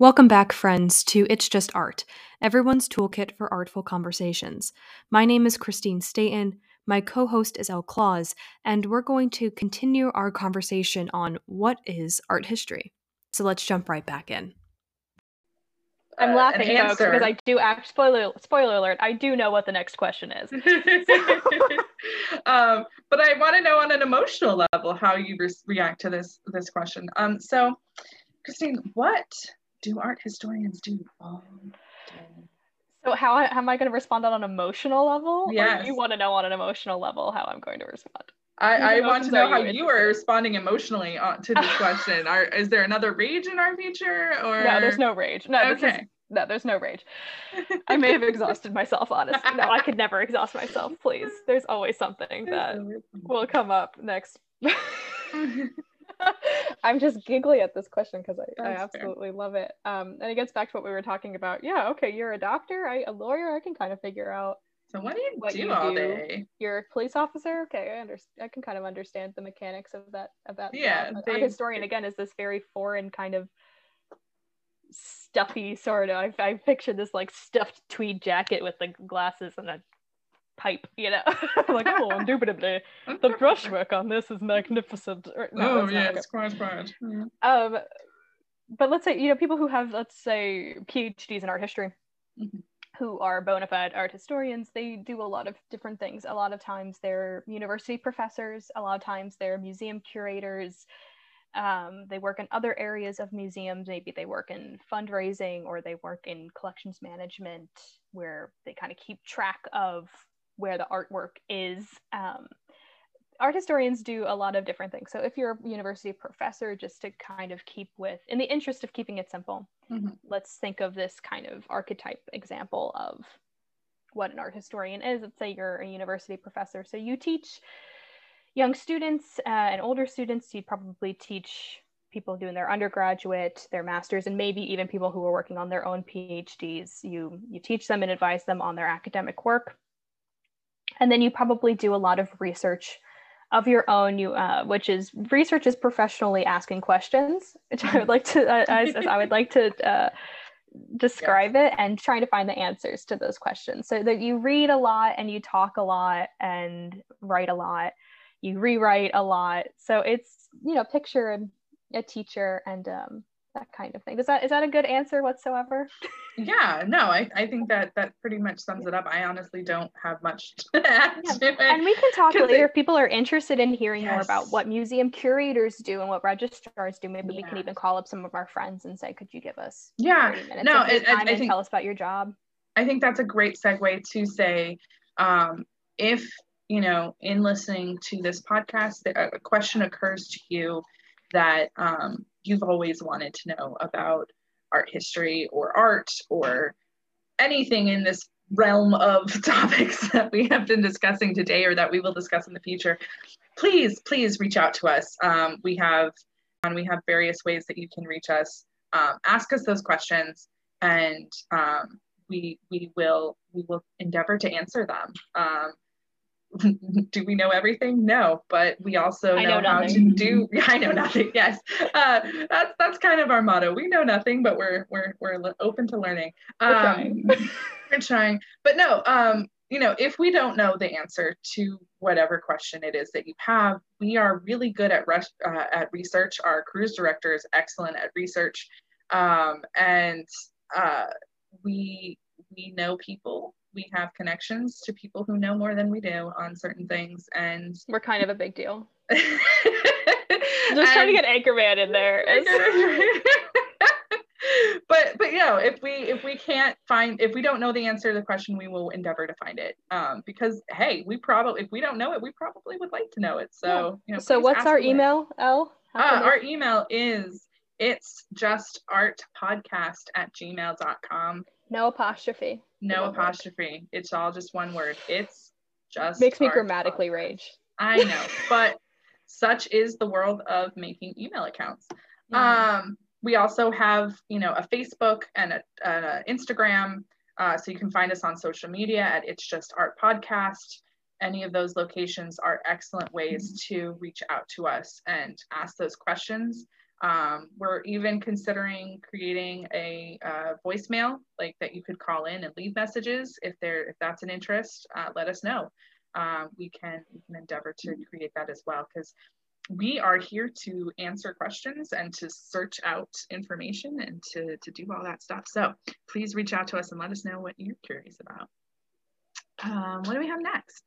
Welcome back, friends, to It's Just Art, everyone's toolkit for artful conversations. My name is Christine Staten. My co host is Elle Claus, and we're going to continue our conversation on what is art history. So let's jump right back in. I'm uh, laughing, an folks, because I do act. Spoiler, spoiler alert! I do know what the next question is. um, but I want to know on an emotional level how you re- react to this this question. Um, so, Christine, what do art historians do all day? So how, how am I going to respond on an emotional level? Or Yes. you want to know on an emotional level how I'm going to respond? I, I want to know how you you are responding emotionally to this question. Are is there another rage in our future or No, there's no rage. No, this is, no, there's no rage. I may have exhausted myself, honestly. No, I could never exhaust myself. Please, there's always something that will come up next. I'm just giggly at this question because I, I That's fair. absolutely love it. Um, and it gets back to what we were talking about. Yeah, okay, you're a doctor, I, a lawyer. I can kind of figure out. so what do you what do you all do. day? You're a police officer. Okay, I understand. I can kind of understand the mechanics of that. Of that. Yeah, they- art historian again is this very foreign kind of stuffy sort of. I, I picture this like stuffed tweed jacket with the glasses and a pipe. You know, like oh, indubitably the brushwork on this is magnificent. Or- no, oh that's not yeah, okay. squash squash. Um, but let's say you know people who have let's say PhDs in art history, Mhm. who are bona fide art historians. They do a lot of different things. A lot of times they're university professors. A lot of times they're museum curators. Um, they work in other areas of museums. Maybe they work in fundraising or they work in collections management, where they kind of keep track of where the artwork is. Um, art historians do a lot of different things. So if you're a university professor, just to kind of keep with, in the interest of keeping it simple, Mhm. let's think of this kind of archetype example of what an art historian is. Let's say you're a university professor. So you teach young students uh, and older students. You probably teach people doing their undergraduate, their masters, and maybe even people who are working on their own PhDs. You you teach them and advise them on their academic work, and then you probably do a lot of research of your own you uh, which is research is professionally asking questions which i would like to uh, as, as i would like to uh, describe it and trying to find the answers to those questions. So that you read a lot and you talk a lot and write a lot. You rewrite a lot. So it's you know picture a, a teacher and um, that kind of thing Is that is that a good answer whatsoever Yeah, no, I, I think that that pretty much sums it up. I honestly don't have much to add Yeah, to it. and we can talk later it- if people are interested in hearing more about what museum curators do and what registrars do. Maybe we can even call up some of our friends and say, "Could you give us yeah, 30 minutes no, it- I- I think- tell us about your job?" I think that's a great segue to say um, if, you know, in listening to this podcast, a question occurs to you that um, you've always wanted to know about art history or art or anything in this realm of topics that we have been discussing today or that we will discuss in the future, please, please reach out to us. Um, we have and we have various ways that you can reach us. Um, ask us those questions, and um, we we will we will endeavor to answer them. Do we know everything? No, but we also know, know how to nothing. do. I know nothing. Yes, uh, that's that's kind of our motto. We know nothing, but we're we're we're open to learning. We're Um, trying. we're trying, but no. Um, you know, if we don't know the answer to whatever question it is that you have, we are really good at res- uh, at research. Our cruise director is excellent at research, um, and uh, we we know people. We have connections to people who know more than we do on certain things, and We're kind of a big deal. just trying to get Anchorman in there. but but you know if we if we can't find if we don't know the answer to the question we will endeavor to find it um because hey we probably if we don't know it we probably would like to know it so you know so what's our email, Elle? Uh, our email is it's just art podcast at gmail.com no apostrophe. no One word. apostrophe it's all just one word it's just Makes me grammatically Podcast. rage. i know but such is the world of making email accounts Mhm. um, we also have, you know, a Facebook and a, and a Instagram, uh, so you can find us on social media at It's Just Art Podcast. Any of those locations are excellent ways to reach out to us and ask those questions. Um, we're even considering creating a uh, voicemail like that you could call in and leave messages if there if that's an interest. Uh, let us know. Um, we can we can endeavor to create that as well because we are here to answer questions and to search out information and to, to do all that stuff. So please reach out to us and let us know what you're curious about. Um, what do we have next?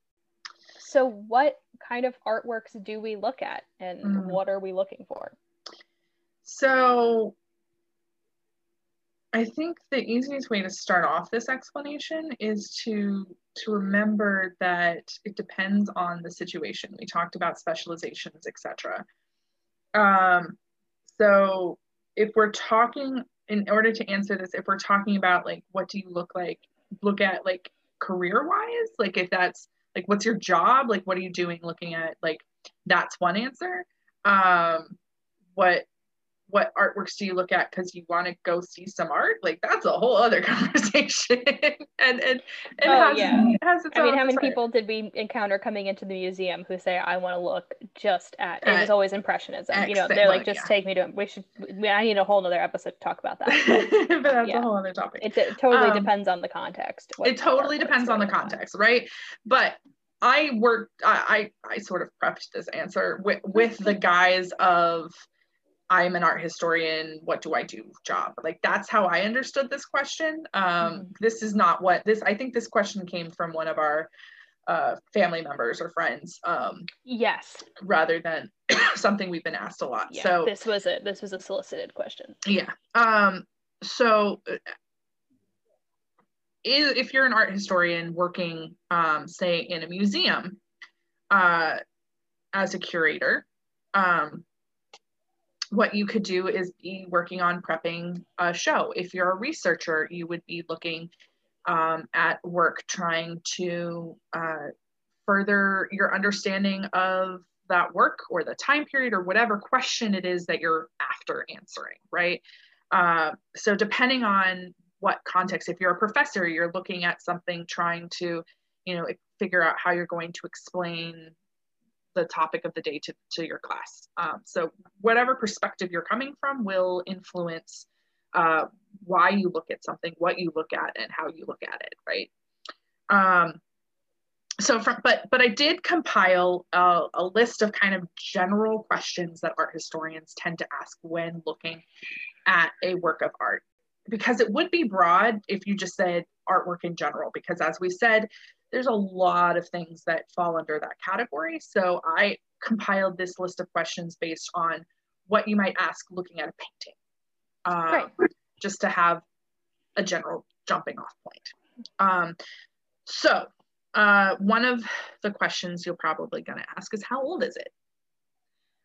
So, what kind of artworks do we look at and mm. what are we looking for? So, I think the easiest way to start off this explanation is to to remember that it depends on the situation. We talked about specializations, etc. Um, so if we're talking, in order to answer this, if we're talking about like what do you look like, look at like career wise, like if that's like what's your job, like what are you doing, looking at like that's one answer. Um, what what artworks do you look at because you want to go see some art? Like that's a whole other conversation. and and, and oh, has, yeah. has its I mean, how many people did we encounter coming into the museum who say, I want to look just at, it was always impressionism. you know, they're like, just yeah. take me to, we should, we, I need a whole other episode to talk about that. But, but that's yeah. a whole other topic. It, it totally um, depends on the context. It totally depends on the context, right? But I worked, I, I, I sort of prepped this answer with, with the guise of, I'm an art historian. What do I do? Job. Like that's how I understood this question. Um, mm-hmm. This is not what this. I think this question came from one of our uh, family members or friends. Um, yes. Rather than something we've been asked a lot. Yeah, so this was a this was a solicited question. Yeah. Um. So. If you're an art historian working, um, say, in a museum, uh, as a curator, um, what you could do is be working on prepping a show. If you're a researcher, you would be looking um, at work trying to uh, further your understanding of that work or the time period or whatever question it is that you're after answering, right? Uh, so depending on what context, if you're a professor, you're looking at something trying to, you know, figure out how you're going to explain the topic of the day to, to your class. Um, so whatever perspective you're coming from will influence uh, why you look at something, what you look at, and how you look at it, right? Um, so from, but but I did compile a, a, list of kind of general questions that art historians tend to ask when looking at a work of art because it would be broad if you just said artwork in general because as we said there's a lot of things that fall under that category. So I compiled this list of questions based on what you might ask looking at a painting, uh, right. just to have a general jumping off point. Um, so uh, one of the questions you're probably going to ask is how old is it?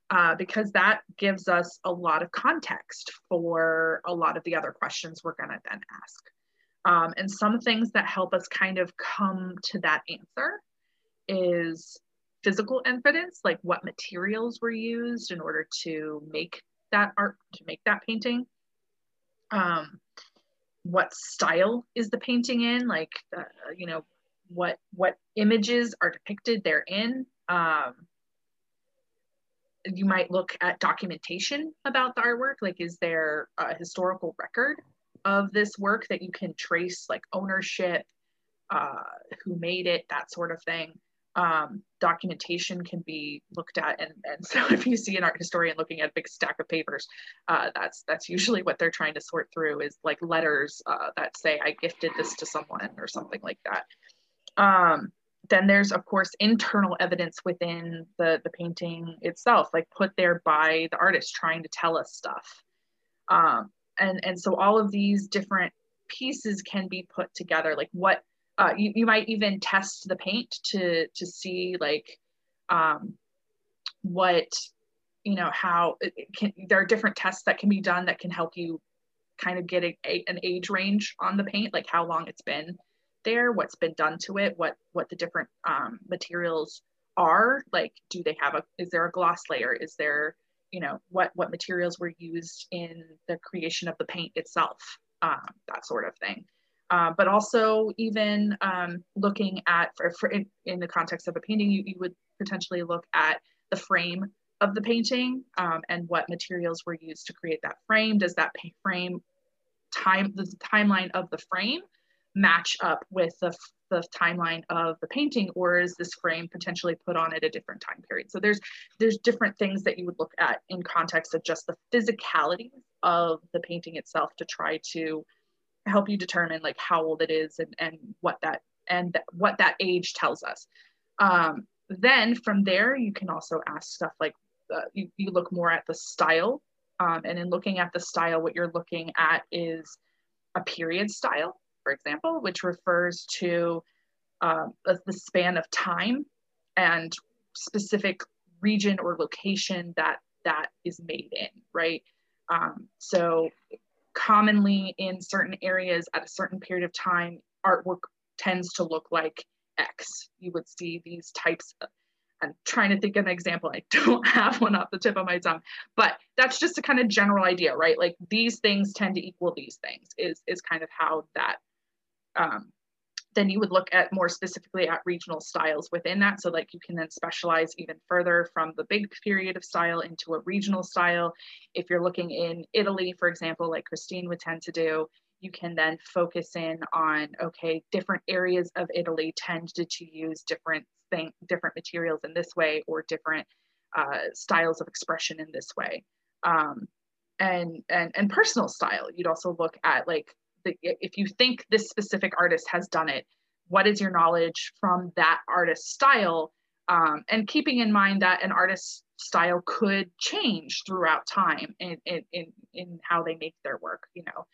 Uh, because that gives us a lot of context for a lot of the other questions we're going to then ask. Um, and some things that help us kind of come to that answer is physical evidence, like what materials were used in order to make that art, to make that painting. Um, what style is the painting in? Like, uh, you know, what what images are depicted therein? Um, you might look at documentation about the artwork. Like, is there a historical record of this work that you can trace like ownership, uh, who made it, that sort of thing. Um, documentation can be looked at, and, and so if you see an art historian looking at a big stack of papers, uh, that's that's usually what they're trying to sort through is like letters uh, that say I gifted this to someone or something like that. Um, then there's of course internal evidence within the the painting itself, like put there by the artist trying to tell us stuff. Um, and and so all of these different pieces can be put together like what uh, you, you might even test the paint to to see like um, what you know how it can there are different tests that can be done that can help you kind of get a, a, an age range on the paint like how long it's been there what's been done to it what what the different um, materials are like do they have a is there a gloss layer? Is there you know what what materials were used in the creation of the paint itself um, that sort of thing uh, but also even um, looking at for, for in, in, the context of a painting you, you would potentially look at the frame of the painting um, and what materials were used to create that frame. Does that frame time, the timeline of the frame match up with the, the timeline of the painting or is this frame potentially put on at a different time period? So there's, there's different things that you would look at in context of just the physicality of the painting itself to try to help you determine like how old it is and, and what that and th- what that age tells us. Um, then from there, you can also ask stuff like uh, you, you look more at the style. Um, and in looking at the style, what you're looking at is a period style, for example, which refers to uh, the span of time and specific region or location that that is made in, right? Um, so commonly in certain areas at a certain period of time, artwork tends to look like X. You would see these types of, I'm trying to think of an example. I don't have one off the tip of my tongue, but that's just a kind of general idea, right? Like these things tend to equal these things is, is kind of how that, um, then you would look at more specifically at regional styles within that. So like you can then specialize even further from the big period of style into a regional style. If you're looking in Italy, for example, like Christine would tend to do, you can then focus in on okay different areas of italy tend to, to use different thing different materials in this way or different uh, styles of expression in this way um, and and and personal style you'd also look at like if you think this specific artist has done it what is your knowledge from that artist's style? Um, and keeping in mind that an artist's style could change throughout time in, in, in, in how they make their work you know?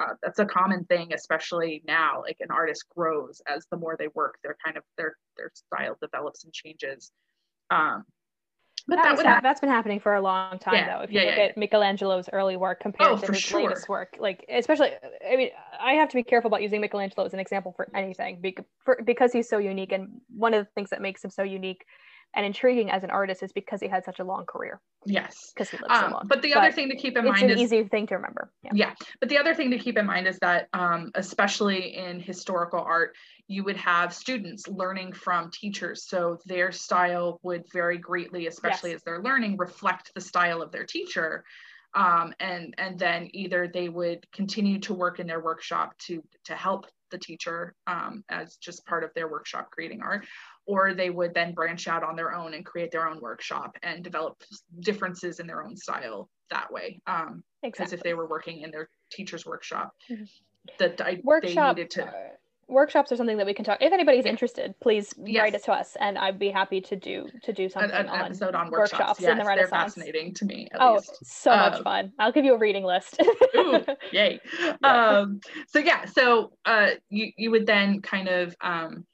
Uh, that's a common thing especially now like an artist grows as the more they work their kind of their their style develops and changes. Um but that, that ha- that's been happening for a long time yeah, though if you yeah, look yeah, at michelangelo's early work compared oh, to his sure. latest work like especially i mean i have to be careful about using michelangelo as an example for anything because he's so unique and one of the things that makes him so unique and intriguing as an artist is because he had such a long career. Yes. Because he lived um, so long. But the other thing to keep in mind is an easy thing to remember. Yeah. yeah. But the other thing to keep in mind is that, um, especially in historical art, you would have students learning from teachers. So their style would vary greatly, especially yes. as they're learning, reflect the style of their teacher. Um, and and then either they would continue to work in their workshop to to help the teacher um, as just part of their workshop creating art, or they would then branch out on their own and create their own workshop and develop differences in their own style that way. Um, because exactly. if they were working in their teacher's workshop, mm-hmm. that I, workshop, they needed to. Workshops are something that we can talk. If anybody's interested, please yes. write it to us, and I'd be happy to do to do something an, an on episode on workshops, workshops yes, in the Renaissance. They're fascinating to me. oh, least. so um, much fun! I'll give you a reading list. ooh, yay! Yeah. Um, so yeah, so uh, you you would then kind of um,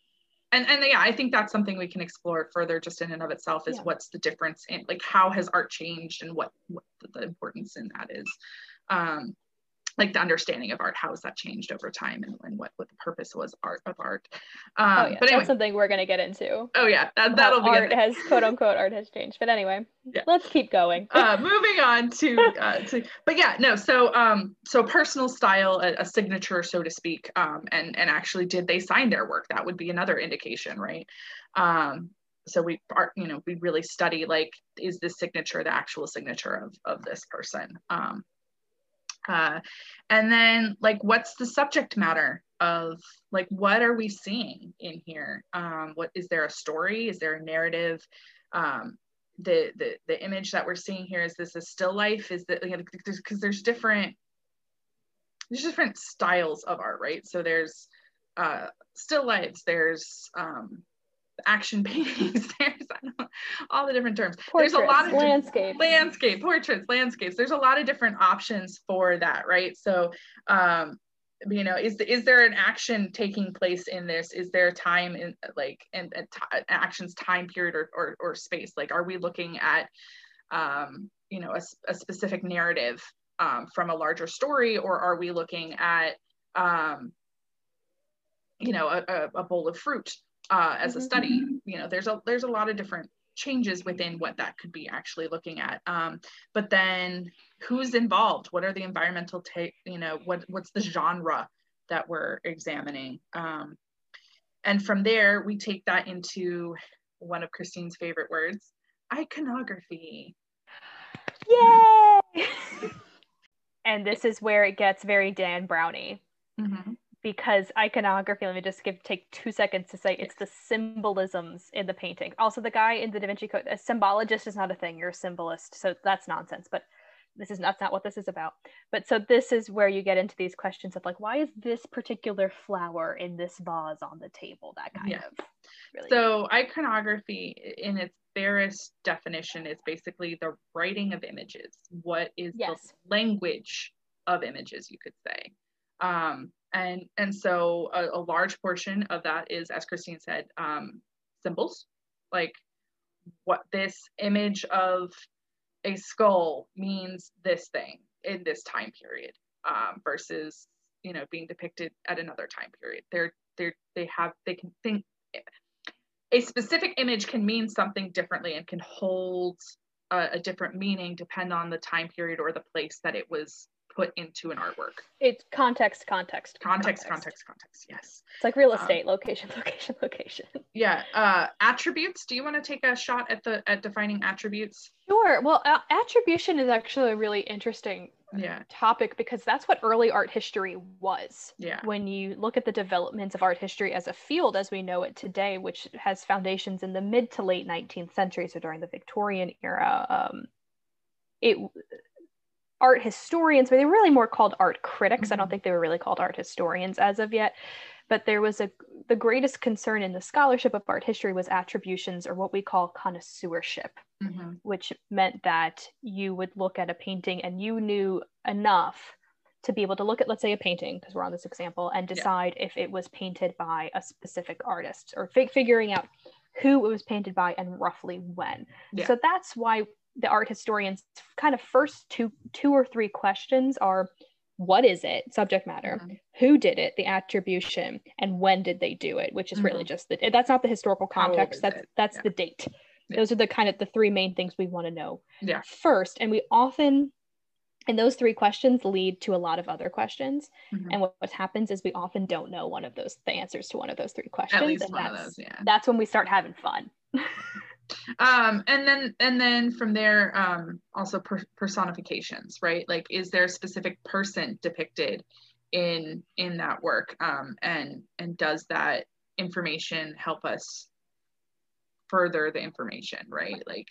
and and yeah i think that's something we can explore further just in and of itself is yeah. what's the difference in like how has art changed and what what the importance in that is um like the understanding of art how has that changed over time and, and what what the purpose was art of art. Um oh, yeah. but anyway. that's something we're going to get into. Oh yeah that, that'll be art has quote unquote art has changed. But anyway yeah. let's keep going. Uh moving on to uh to, but yeah no so um so personal style a, a, signature so to speak um and and actually did they sign their work? That would be another indication right? Um so we are you know we really study like is this signature the actual signature of of this person? Um uh, and then like, what's the subject matter of like, what are we seeing in here? Um, what is there a story? Is there a narrative? Um, the, the, the image that we're seeing here, is this a still life? Is that, you know, because there's different, there's different styles of art, right? So there's uh, still lives, there's um, action paintings. All the different terms. Portraits, There's a lot of landscape, landscape, portraits, landscapes. There's a lot of different options for that, right? So, um, you know, is is there an action taking place in this? Is there time in like t- actions time period or, or or space? Like, are we looking at, um, you know, a, a specific narrative um, from a larger story, or are we looking at um, you know a, a, bowl of fruit uh, as a study. Mm-hmm. You know, there's a there's a lot of different changes within what that could be actually looking at. Um, but then who's involved? What are the environmental take? You know, what what's the genre that we're examining? Um, and from there, we take that into one of Christine's favorite words, iconography. Yay! and this is where it gets very Dan Brownie. Mm-hmm. Because iconography, let me just give take two seconds to say it's the symbolisms in the painting. Also, the guy in the Da Vinci Code, a symbologist is not a thing. You're a symbolist, so that's nonsense. But this is not, not what this is about. But so this is where you get into these questions of like, why is this particular flower in this vase on the table? That kind Yeah. of. Really So iconography in its barest definition is basically the writing of images. What is Yes. the language of images, you could say. Um, and and so a, a large portion of that is, as Christine said, um, symbols, like what this image of a skull means this thing in this time period um, versus you know being depicted at another time period. They're they're they have they can think a specific image can mean something differently and can hold a, a different meaning depend on the time period or the place that it was put into an artwork. It's context, context, Context, context, context. Yes. It's like real Um, estate, location, location, location. Yeah. Uh, attributes. Do you want to take a shot at the at defining attributes? Sure. Well, attribution is actually a really interesting Yeah. topic because that's what early art history was. Yeah. When you look at the developments of art history as a field as we know it today, which has foundations in the mid to late 19th century, so during the Victorian era, um, it art historians, but they were really more called art critics. I don't Mhm. think they were really called art historians as of yet. But there was a the greatest concern in the scholarship of art history was attributions or what we call connoisseurship hmm which meant that you would look at a painting and you knew enough to be able to look at, let's say, a painting, because we're on this example, and Yeah. decide if it was painted by a specific artist or fi- figuring out who it was painted by and roughly when. Yeah. So that's why the art historians kind of first two two or three questions are what is it subject matter Mhm. who did it the attribution and when did they do it which is really just the that's not the historical context that's it? that's Yeah. the date Yeah. those are the kind of the three main things we want to know Yeah. first and we often and those three questions lead to a lot of other questions Mhm. and what, what happens is we often don't know one of those the answers to one of those three questions At least and one of that's those. Yeah. that's when we start having fun um and then and then from there um also per- personifications right? Like is there a specific person depicted in in that work? Um and and does that information help us further the information right? Like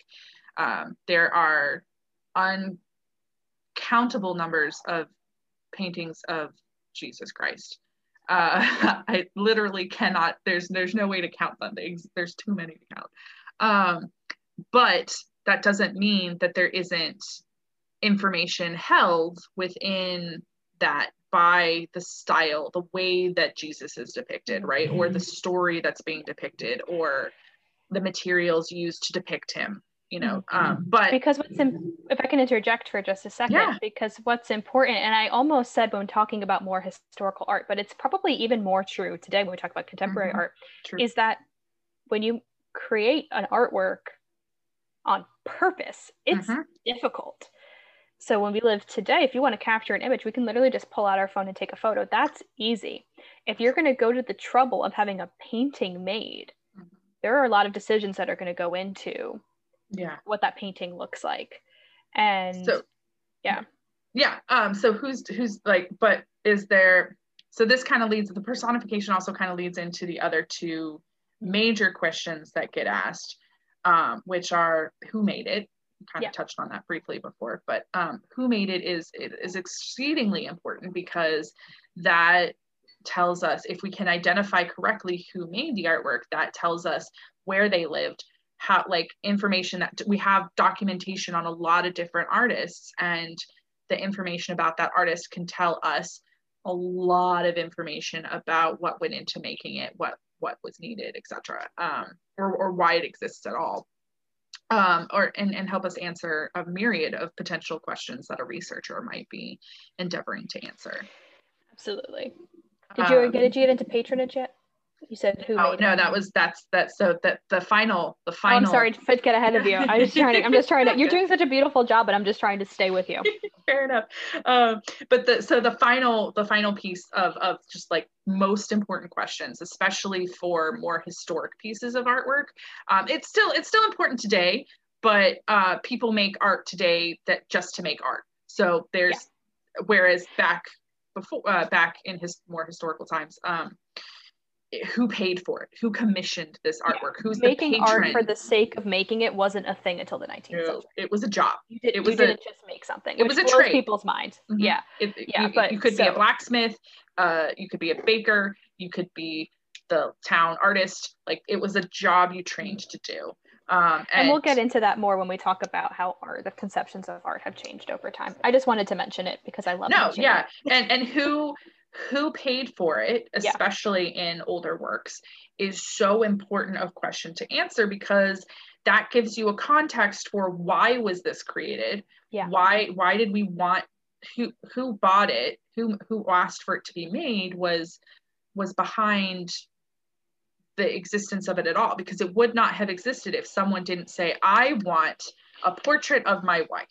um there are uncountable numbers of paintings of jesus christ. Uh i literally cannot there's there's no way to count them. There's, there's too many to count um, but that doesn't mean that there isn't information held within that by the style, the way that Jesus is depicted, right? Or the story that's being depicted, or the materials used to depict him, you know. Um, but because what's in, if i can interject for just a second Yeah. because what's important and i almost said when talking about more historical art but it's probably even more true today when we talk about contemporary Mhm. art true. is that when you create an artwork on purpose it's Mhm. difficult so when we live today if you want to capture an image we can literally just pull out our phone and take a photo that's easy if you're going to go to the trouble of having a painting made Mhm. there are a lot of decisions that are going to go into yeah. what that painting looks like and So yeah. yeah. Um, so who's who's like, but is there? So this kind of leads the personification also kind of leads into the other two major questions that get asked, um, which are who made it. Kind Yeah. of touched on that briefly before, but um, who made it is it is exceedingly important because that tells us if we can identify correctly who made the artwork, that tells us where they lived, how like information that we have documentation on a lot of different artists and the information about that artist can tell us a lot of information about what went into making it what what was needed etc um, or, or why it exists at all. Um, or and, and help us answer a myriad of potential questions that a researcher might be endeavoring to answer. Absolutely. Did you Um, get did you get into patronage yet you said who oh made no it. that was that's that so that the final the Oh, final i'm sorry to get ahead of you i'm just trying to i'm just trying to you're doing such a beautiful job but i'm just trying to stay with you fair enough um, but the so the final the final piece of of just like most important questions especially for more historic pieces of artwork um, it's still it's still important today but uh, people make art today that just to make art. So there's, yeah. whereas back before, uh, back in his more historical times, um, who paid for it? Who commissioned this artwork? Yeah. Who's making art for the sake of making it wasn't a thing until the 19th century. It was a job. You, did, it was didn't just make something. It was a trade. People's mind. Mm-hmm. Yeah, it, yeah. You, but you could so, be a blacksmith. Uh, you could be a baker. You could be the town artist. Like it was a job you trained to do. Um, and, and, we'll get into that more when we talk about how art, the conceptions of art have changed over time. I just wanted to mention it because I love. No, yeah, and and who who paid for it, especially yeah. in older works, is so important of question to answer because that gives you a context for why was this created? Yeah. Why why did we want who who bought it? Who who asked for it to be made was was behind the existence of it at all because it would not have existed if someone didn't say I want a portrait of my wife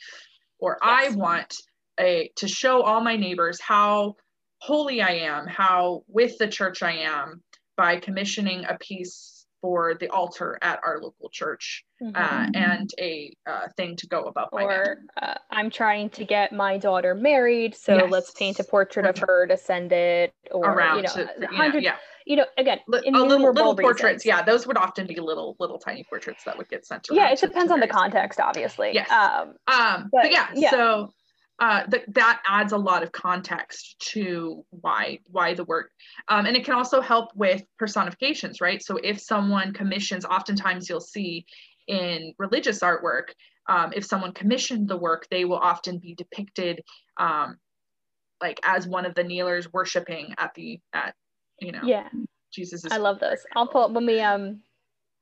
or yes. I want a to show all my neighbors how holy I am, how with the church I am by commissioning a piece for the altar at our local church uh, mm-hmm. uh, and a uh, thing to go above or uh, i'm trying to get my daughter married so yes. let's paint a portrait of her to send it or Around you know, to, you know yeah you know again L- little, little portraits yeah those would often be little little tiny portraits that would get sent to yeah it depends on the context obviously. Yes. Um, um but, but yeah, yeah. so uh, th- that adds a lot of context to why why the work um, and it can also help with personifications right? So if someone commissions oftentimes you'll see in religious artwork um, if someone commissioned the work they will often be depicted um, like as one of the kneelers worshiping at the at you know yeah. Jesus i love those. I'll pull when we um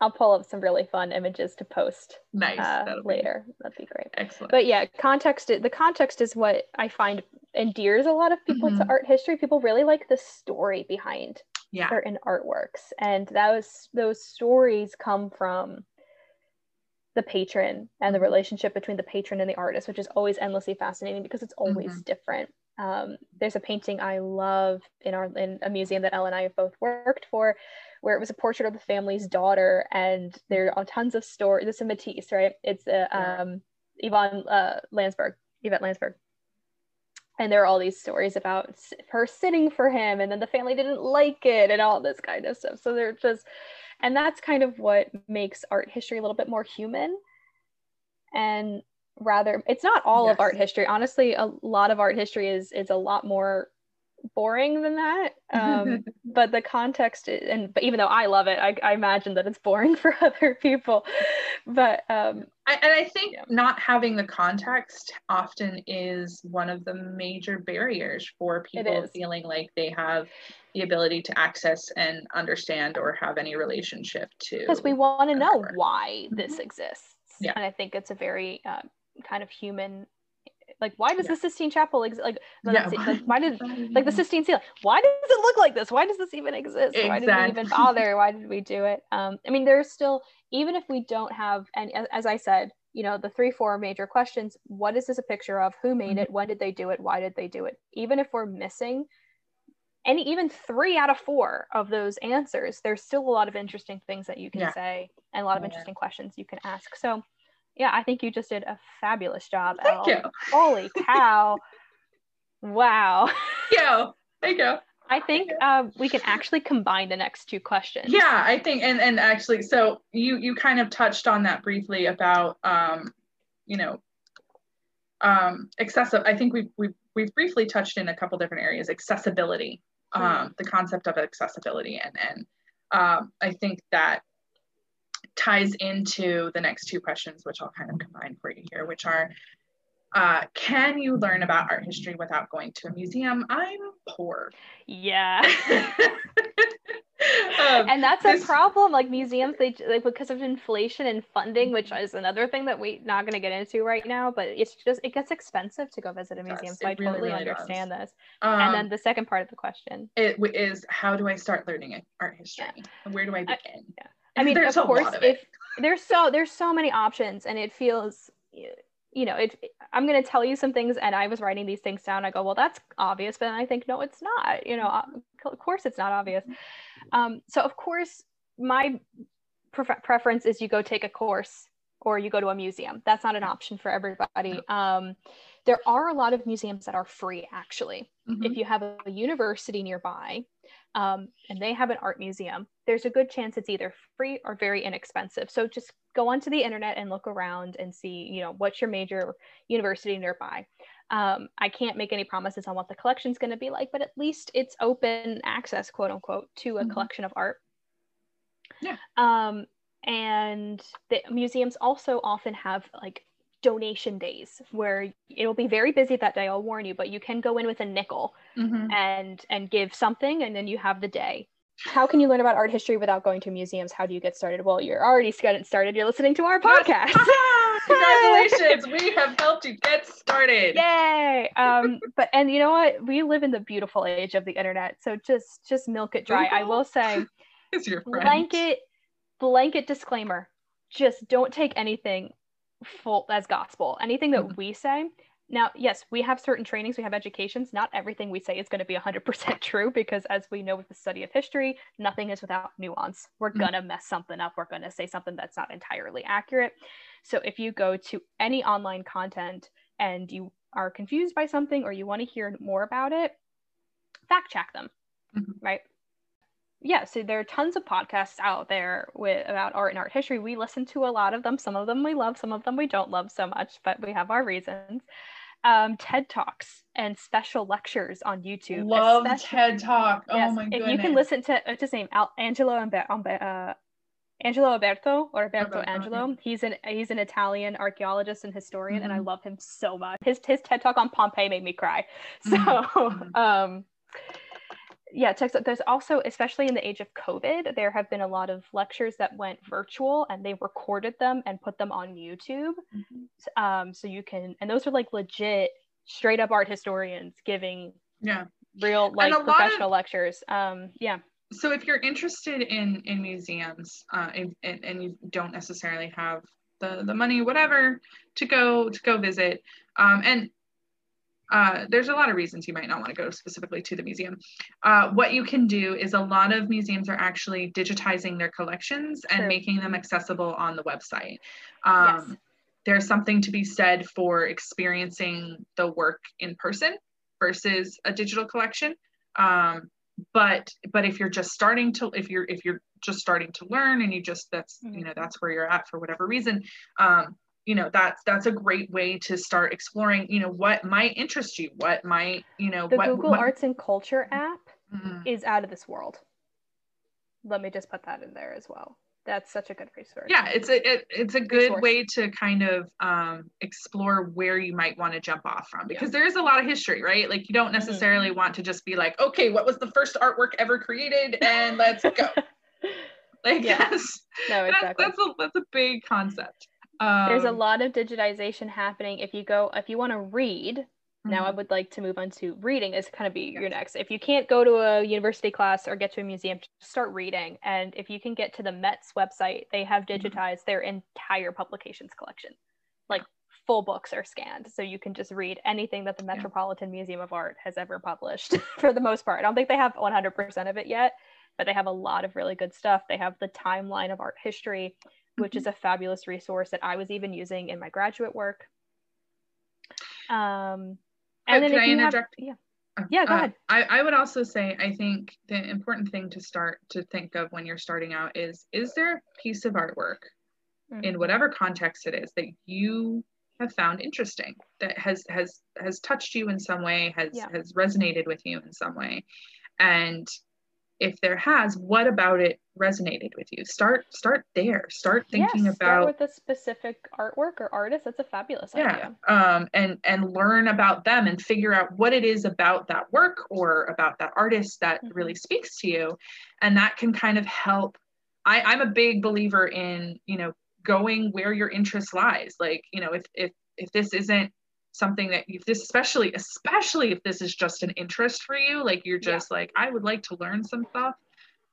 I'll pull up some really fun images to post. Nice. Uh, later. Be... That'd be great. Excellent. But yeah, context. The context is what I find endears a lot of people mm-hmm. to art history. People really like the story behind yeah. certain artworks, and those those stories come from the patron and the mm-hmm. relationship between the patron and the artist, which is always endlessly fascinating because it's always mm-hmm. different. Um, there's a painting I love in our in a museum that Elle and I have both worked for, where it was a portrait of the family's daughter, and there are tons of stories. This is Matisse, right? It's uh, um, Yvonne uh, Landsberg, Yvette Landsberg. And there are all these stories about her sitting for him, and then the family didn't like it, and all this kind of stuff. So they're just, and that's kind of what makes art history a little bit more human. And rather, it's not all yes. of art history. Honestly, a lot of art history is is a lot more boring than that um, but the context and but even though i love it I, I, imagine that it's boring for other people but um, I, and i think yeah. not having the context often is one of the major barriers for people feeling like they have the ability to access and understand or have any relationship to because we want to know why this exists yeah. and i think it's a very uh, kind of human like why does yeah. the Sistine Chapel exist? Like, yeah. like, why did like the Sistine Ceiling? Why does it look like this? Why does this even exist? Exactly. Why did we even bother? Why did we do it? Um, I mean, there's still even if we don't have and as I said, you know, the three four major questions. What is this a picture of? Who made it? When did they do it? Why did they do it? Even if we're missing any even three out of four of those answers, there's still a lot of interesting things that you can yeah. say and a lot of interesting questions you can ask. So yeah, I think you just did a fabulous job. Thank Elle. you. Holy cow. wow. Yeah, thank you. I think uh, we can actually combine the next two questions. Yeah, I think, and and actually, so you you kind of touched on that briefly about, um, you know, um, excessive. I think we've we've we've briefly touched in a couple different areas. Accessibility, um, mm-hmm. the concept of accessibility, and and um, I think that ties into the next two questions, which I'll kind of combine for you here, which are uh, can you learn about art history without going to a museum? I'm poor. Yeah. um, and that's this, a problem. Like museums, they like because of inflation and funding, which is another thing that we're not going to get into right now. But it's just it gets expensive to go visit a museum, so I really, totally really understand does. this. Um, and then the second part of the question it is how do I start learning art history? Yeah. Where do I begin? I, yeah. I mean, there's of course, of if there's so there's so many options, and it feels, you know, it. I'm going to tell you some things, and I was writing these things down. I go, well, that's obvious, but then I think, no, it's not. You know, of course, it's not obvious. Um, so of course, my pre- preference is you go take a course or you go to a museum. That's not an option for everybody. Um, there are a lot of museums that are free, actually. Mhm. If you have a university nearby um, and they have an art museum, there's a good chance it's either free or very inexpensive. So just go onto the internet and look around and see, you know, what's your major university nearby. Um, I can't make any promises on what the collection's going to be like, but at least it's open access, quote unquote, to a Mhm. collection of art. Yeah. Um, and the museums also often have like donation days where it'll be very busy that day. I'll warn you, but you can go in with a nickel Mhm. and and give something, and then you have the day. How can you learn about art history without going to museums? How do you get started? Well, you're already getting started. You're listening to our podcast. Congratulations, we have helped you get started. Yay! Um, but and you know what? We live in the beautiful age of the internet, so just just milk it dry. I will say, Is your friend. blanket blanket disclaimer: just don't take anything full as gospel. Anything that Mhm. we say. Now, yes, we have certain trainings, we have educations. Not everything we say is going to be 100% true because, as we know with the study of history, nothing is without nuance. We're Mhm. going to mess something up. We're going to say something that's not entirely accurate. So, if you go to any online content and you are confused by something or you want to hear more about it, fact check them, Mhm. right? Yeah, so there are tons of podcasts out there with about art and art history. We listen to a lot of them. Some of them we love, some of them we don't love so much, but we have our reasons. Um, TED Talks and special lectures on YouTube. Love TED Talk. Oh Yes, my if goodness. you can listen to what's his name, Al- Angelo Ambe- uh, Angelo Alberto or Alberto Angelo. He's an he's an Italian archaeologist and historian, and I Mhm. love him so much. His his TED Talk on Pompeii made me cry. So, Mhm, mhm. um, yeah. There's also, especially in the age of COVID, there have been a lot of lectures that went virtual, and they recorded them and put them on YouTube. Mhm. Um, so you can, and those are like legit, straight up art historians giving Yeah. real like lot of- professional lectures. Um, yeah. so if you're interested in in museums uh, and, and, and you don't necessarily have the the money whatever to go to go visit um, and uh, there's a lot of reasons you might not want to go specifically to the museum. Uh, what you can do is a lot of museums are actually digitizing their collections and True. making them accessible on the website. Um, Yes. There's something to be said for experiencing the work in person versus a digital collection. Um, but but if you're just starting to if you're if you're just starting to learn and you just that's you know that's where you're at for whatever reason um you know that's that's a great way to start exploring you know what might interest you what might you know The what, Google what- Arts and Culture app Mhm. is out of this world. Let me just put that in there as well. That's such a good resource. yeah it's a it, it's a good Resource. way to kind of um explore where you might want to jump off from because there is a lot of history right like you don't Mm-hmm. necessarily want to just be like okay what was the first artwork ever created and let's go like Yeah. that's no, that's, exactly. that's a that's a big concept um, There's a lot of digitization happening. If you go, if you want to read, now I mhm. would like to move on to reading is kind of be your next. If you can't go to a university class or get to a museum, just start reading. And if you can get to the Met's website, they have Mm-hmm. digitized their entire publications collection. Like full books are scanned. So you can just read anything that the Yeah. Metropolitan Museum of Art has ever published for the most part. I don't think they have 100% of it yet, but they have a lot of really good stuff. They have the timeline of art history, which Mm-hmm. is a fabulous resource that I was even using in my graduate work. Um, and then can if I you have- yeah, Yeah, go Uh, ahead. I, I would also say I think the important thing to start to think of when you're starting out is is there a piece of artwork in Mhm. whatever context it is that you have found interesting that has has has touched you in some way has Yeah. has resonated with you in some way and if there has what about it resonated with you start start there start thinking yes, about start with a specific artwork or artist. That's a fabulous yeah idea. um and and learn about them and figure out what it is about that work or about that artist that Mhm. really speaks to you and that can kind of help i i'm a big believer in you know going where your interest lies like you know if if if this isn't something that you this especially especially if this is just an interest for you like you're Yeah. just like i would like to learn some stuff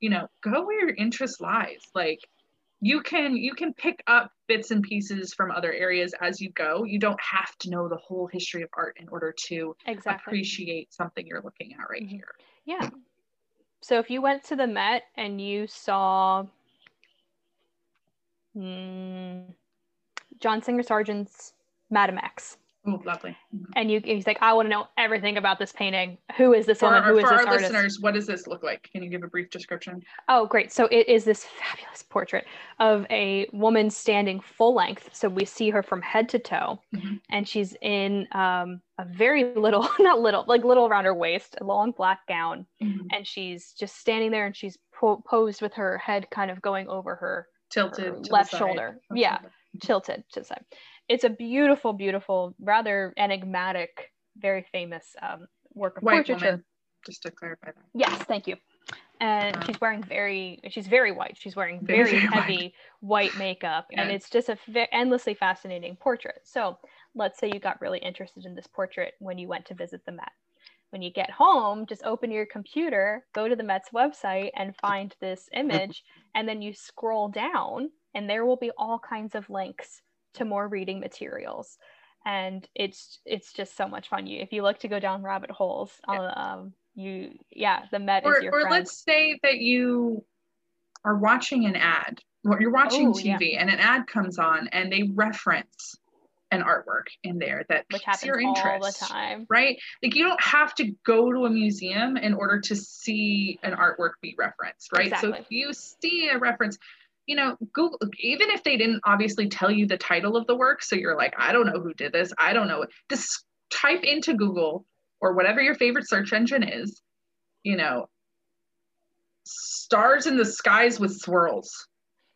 you know go where your interest lies like you can you can pick up bits and pieces from other areas as you go you don't have to know the whole history of art in order to Exactly. appreciate something you're looking at right Mhm. here Yeah. So if you went to the Met and you saw, mm, John Singer Sargent's Madame X. Oh, lovely. And you, he's like, I want to know everything about this painting. Who is this For, woman? our, Who is for this our artist? listeners, what does this look like? Can you give a brief description? Oh, great. So it is this fabulous portrait of a woman standing full length. So we see her from head to toe, Mhm. and she's in um, a very little, not little, like little around her waist, a long black gown. And she's just standing there and she's po- posed with her head kind of going over her Tilted her left shoulder. Yeah, tilted to the side. It's a beautiful, beautiful, rather enigmatic, very famous um, work of White portraiture. woman, just to clarify that. Yes, thank you. And Um, she's wearing very, she's very white. She's wearing Very, very, very white. heavy white makeup, and it's just a ve- endlessly fascinating portrait. So, let's say you got really interested in this portrait when you went to visit the Met. When you get home, just open your computer, go to the Met's website, and find this image, and then you scroll down, and there will be all kinds of links to more reading materials. And it's it's just so much fun. You if you like to go down rabbit holes, Yeah. um, you yeah, the Met Or, is your or friend. let's say that you are watching an ad, or you're watching Oh, yeah. TV and an ad comes on and they reference an artwork in there that which piques your all the interest. time. right? Like you don't have to go to a museum in order to see an artwork be referenced, right? So if you see a reference, you know, Google, even if they didn't obviously tell you the title of the work, so you're like, I don't know who did this, I don't know. Just type into Google or whatever your favorite search engine is, you know, stars in the skies with swirls,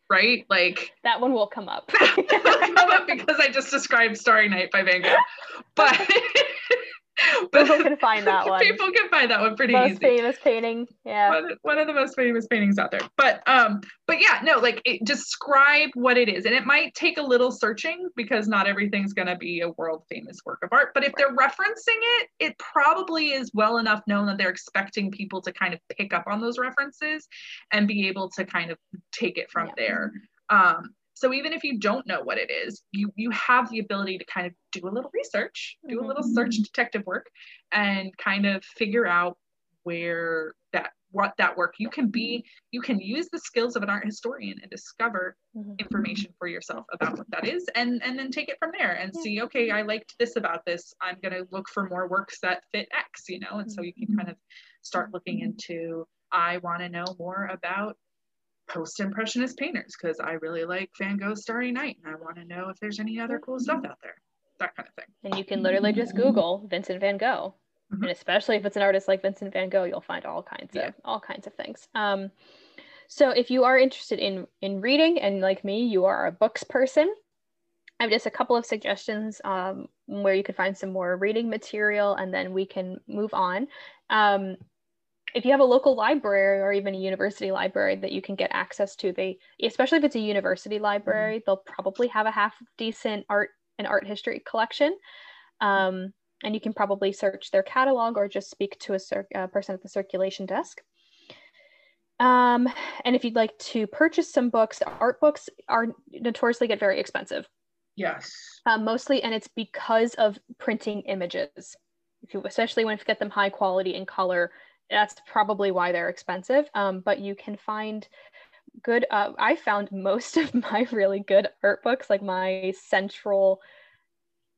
right? Like That one will come up. will come up because I just described Starry Night by Van Gogh. But People can find that one. People can find that one pretty Most easy. famous painting. Yeah. One, one of the most famous paintings out there. But um, but yeah, no, like it, describe what it is, and it might take a little searching because not everything's gonna be a world famous work of art. But if they're referencing it, it probably is well enough known that they're expecting people to kind of pick up on those references and be able to kind of take it from Yeah. there. Um, so even if you don't know what it is, you you have the ability to kind of do a little research, do a little mm-hmm. search detective work, and kind of figure out where that what that work you can be you can use the skills of an art historian and discover Mhm. information for yourself about what that is and and then take it from there and Yeah. see okay i liked this about this i'm going to look for more works that fit x you know and so you can mm-hmm. kind of start looking mm-hmm. into i want to know more about post-impressionist painters because i really like van gogh's starry night and i want to know if there's any other cool stuff out there that kind of thing And you can literally just Google Vincent van Gogh. Mhm. And especially if it's an artist like Vincent van Gogh, you'll find all kinds Yeah. of all kinds of things. Um, so if you are interested in in reading and like me, you are a books person, I have just a couple of suggestions um, where you could find some more reading material, and then we can move on. Um, if you have a local library or even a university library that you can get access to, they especially if it's a university library, they'll probably have a half decent art and art history collection. Um, and you can probably search their catalog or just speak to a cir- uh, person at the circulation desk. Um, and if you'd like to purchase some books, art books are notoriously get very expensive yes um, mostly, and it's because of printing images. If you, especially when you get them high quality in color, that's probably why they're expensive. Um, but you can find good. Uh, I found most of my really good art books, like my central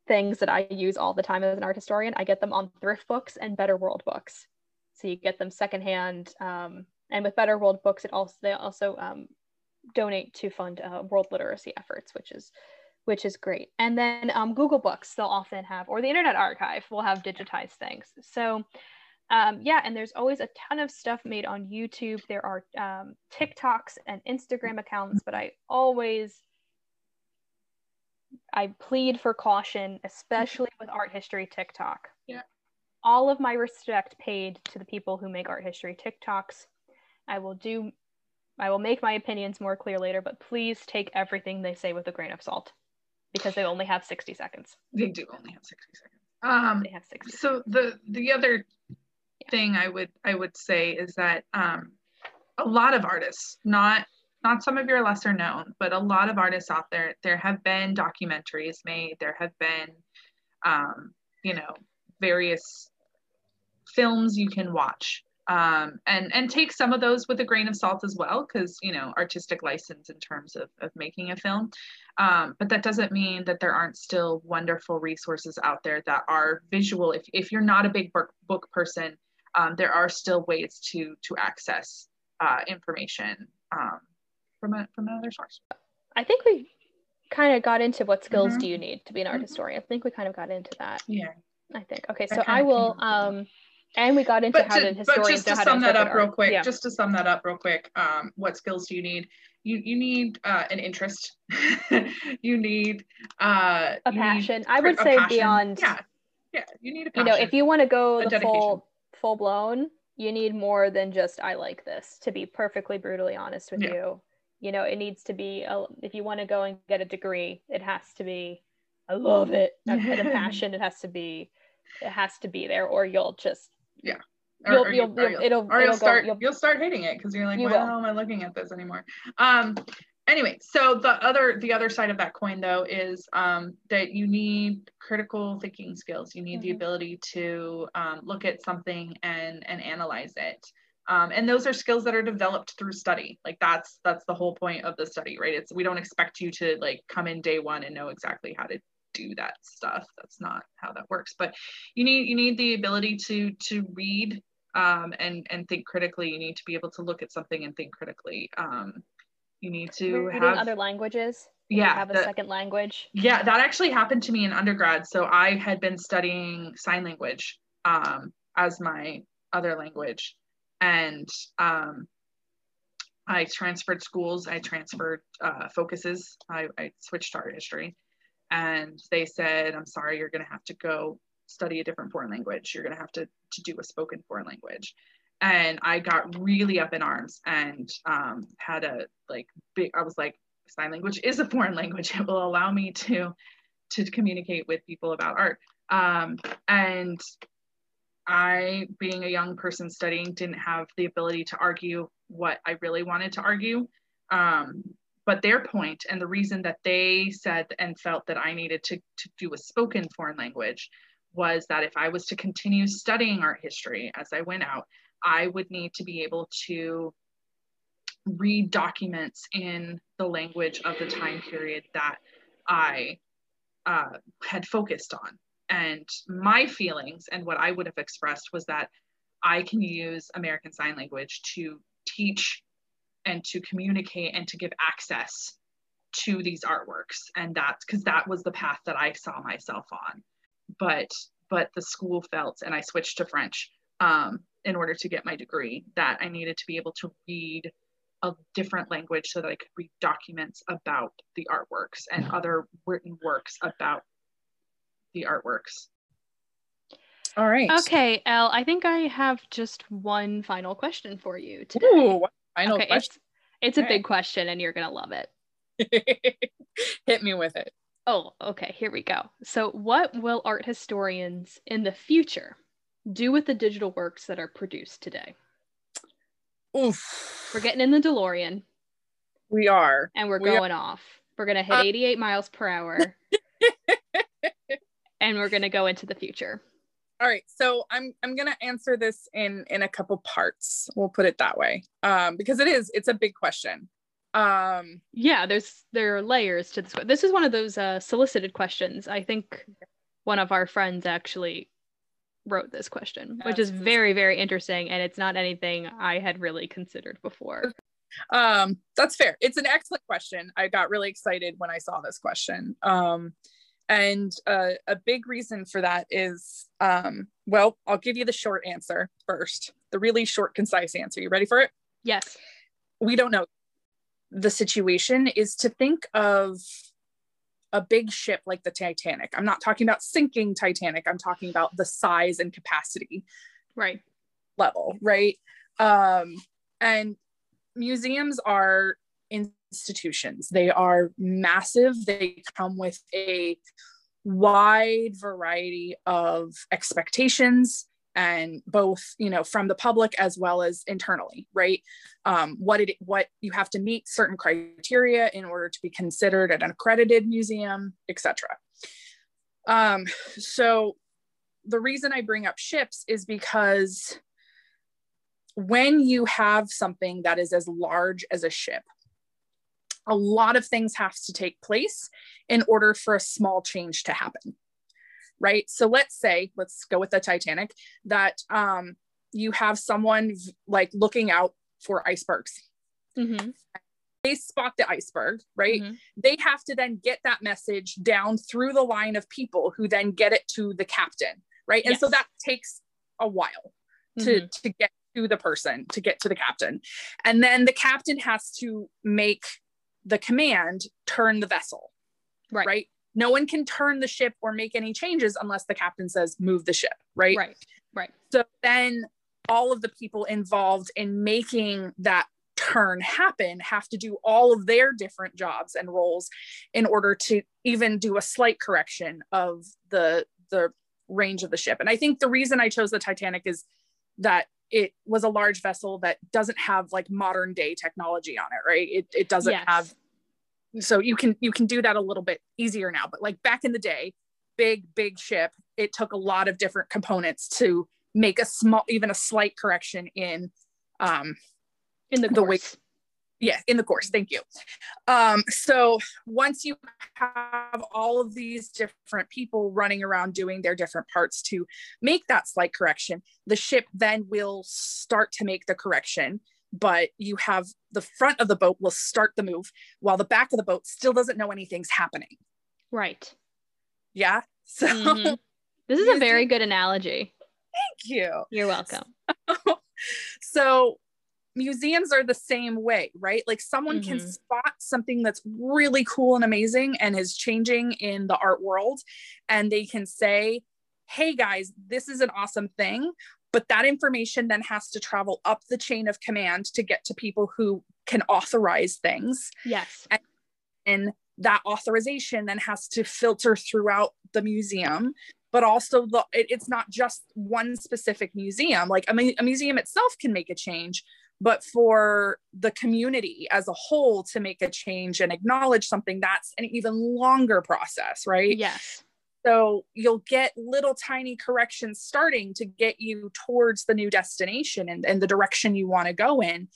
things that I use all the time as an art historian. I get them on thrift books and Better World books, so you get them secondhand. Um, and with Better World books, it also they also um, donate to fund uh, world literacy efforts, which is which is great. And then um, Google Books, they'll often have, or the Internet Archive will have digitized things. So, um, yeah, and there's always a ton of stuff made on YouTube. There are um, TikToks and Instagram accounts, but I always, I plead for caution, especially with art history TikTok. Yeah. All of my respect paid to the people who make art history TikToks. I will do, I will make my opinions more clear later, but please take everything they say with a grain of salt because they only have 60 seconds. they do only have 60 seconds um They have 60. so the the other thing i would i would say is that um a lot of artists not not some of your lesser known but a lot of artists out there there have been documentaries made there have been um you know various films you can watch. Um, and and take some of those with a grain of salt as well because you know artistic license in terms of, of making a film. Um, but that doesn't mean that there aren't still wonderful resources out there that are visual. If, if you're not a big book, book person um, there are still ways to to access uh, information um, from a, from another source. I think we kind of got into what skills mm-hmm. do you need to be an art mm-hmm. historian. I think we kind of got into that yeah. I think. Okay so i, I will um and we got into but how to, historians but just to sum that up real quick yeah. just to sum that up real quick um, what skills do you need? You you need uh, an interest. You need uh, a passion. I would say passion. beyond yeah. Yeah you need a passion, you know if you want to go the dedication. full full blown you need more than just i like this to be perfectly brutally honest with yeah. you. You know it needs to be a, if you want to go and get a degree it has to be i love it. A passion it has to be it has to be there or you'll just yeah. Or, you'll, or you'll, you'll, you'll, it'll, or you'll start go, you'll, start hating it because you're like you why am I looking at this anymore? Um anyway so the other the other side of that coin though is um that you need critical thinking skills you need mm-hmm. the ability to um, look at something and and analyze it um, and those are skills that are developed through study like that's that's the whole point of the study right it's we don't expect you to like come in day one and know exactly how to do that stuff. That's not how that works. But you need you need the ability to to read um, and and think critically. You need to be able to look at something and think critically. Um, you need to Reading have other languages. Yeah, have a second language. Yeah, that actually happened to me in undergrad. So I had been studying sign language um, as my other language, and um, I transferred schools. I transferred uh, focuses. I, I switched to art history and they said, I'm sorry, you're going to have to go study a different foreign language. You're going to have to, to do a spoken foreign language. And I got really up in arms and um, had a like big, I was like, sign language is a foreign language. It will allow me to, to communicate with people about art. Um, and I, being a young person studying, didn't have the ability to argue what I really wanted to argue. Um, but their point and the reason that they said and felt that I needed to, to do a spoken foreign language was that if I was to continue studying art history as I went out, I would need to be able to read documents in the language of the time period that I uh, had focused on. And my feelings and what I would have expressed was that I can use American Sign Language to teach and to communicate and to give access to these artworks and that's because that was the path that i saw myself on but but the school felt and i switched to french um, in order to get my degree that i needed to be able to read a different language so that i could read documents about the artworks and other written works about the artworks all right okay elle i think i have just one final question for you today Ooh, Final okay, question. It's, it's a big question and you're going to love it. Hit me with it. Oh, okay. Here we go. So, what will art historians in the future do with the digital works that are produced today? Oof. We're getting in the DeLorean. We are. And we're we going are. off. We're going to hit uh, 88 miles per hour. and we're going to go into the future all right so i'm i'm going to answer this in in a couple parts we'll put it that way um because it is it's a big question um yeah there's there are layers to this this is one of those uh solicited questions i think one of our friends actually wrote this question which is very very interesting and it's not anything i had really considered before um that's fair it's an excellent question i got really excited when i saw this question um and uh, a big reason for that is, um, well, I'll give you the short answer first, the really short, concise answer. You ready for it? Yes. We don't know. The situation is to think of a big ship like the Titanic. I'm not talking about sinking Titanic. I'm talking about the size and capacity. Right. Level, right? Um, and museums are institutions. They are massive. They come with a wide variety of expectations and both you know from the public as well as internally right um, what it what you have to meet certain criteria in order to be considered an accredited museum etc um, so the reason i bring up ships is because when you have something that is as large as a ship, a lot of things have to take place in order for a small change to happen. Right. So let's say, let's go with the Titanic, that um, you have someone like looking out for icebergs. Mm-hmm. They spot the iceberg, right? Mhm. They have to then get that message down through the line of people who then get it to the captain, right? And so that takes a while to to get to the person, to get to the captain. And then the captain has to make the command turn the vessel, Right. right? No one can turn the ship or make any changes unless the captain says move the ship, right? Right. Right. So then all of the people involved in making that turn happen have to do all of their different jobs and roles in order to even do a slight correction of the the range of the ship. And I think the reason I chose the Titanic is that it was a large vessel that doesn't have like modern day technology on it, right? It it doesn't Yes. have so you can you can do that a little bit easier now, but like back in the day, big big ship, it took a lot of different components to make a small even a slight correction in um in the the way- yeah in the course. Thank you. Um so once you have all of these different people running around doing their different parts to make that slight correction the ship then will start to make the correction but you have the front of the boat will start the move while the back of the boat still doesn't know anything's happening right. yeah so Mhm. This is a very good analogy. thank you You're welcome. so museums are the same way, right? Like someone can Mhm. spot something that's really cool and amazing and is changing in the art world, and they can say, hey guys, this is an awesome thing. But that information then has to travel up the chain of command to get to people who can authorize things. Yes. And that authorization then has to filter throughout the museum but also the it, it's not just one specific museum like I mean, a museum itself can make a change but for the community as a whole to make a change and acknowledge something that's an even longer process right Yes. So you'll get little tiny corrections starting to get you towards the new destination and, and the direction you want to go in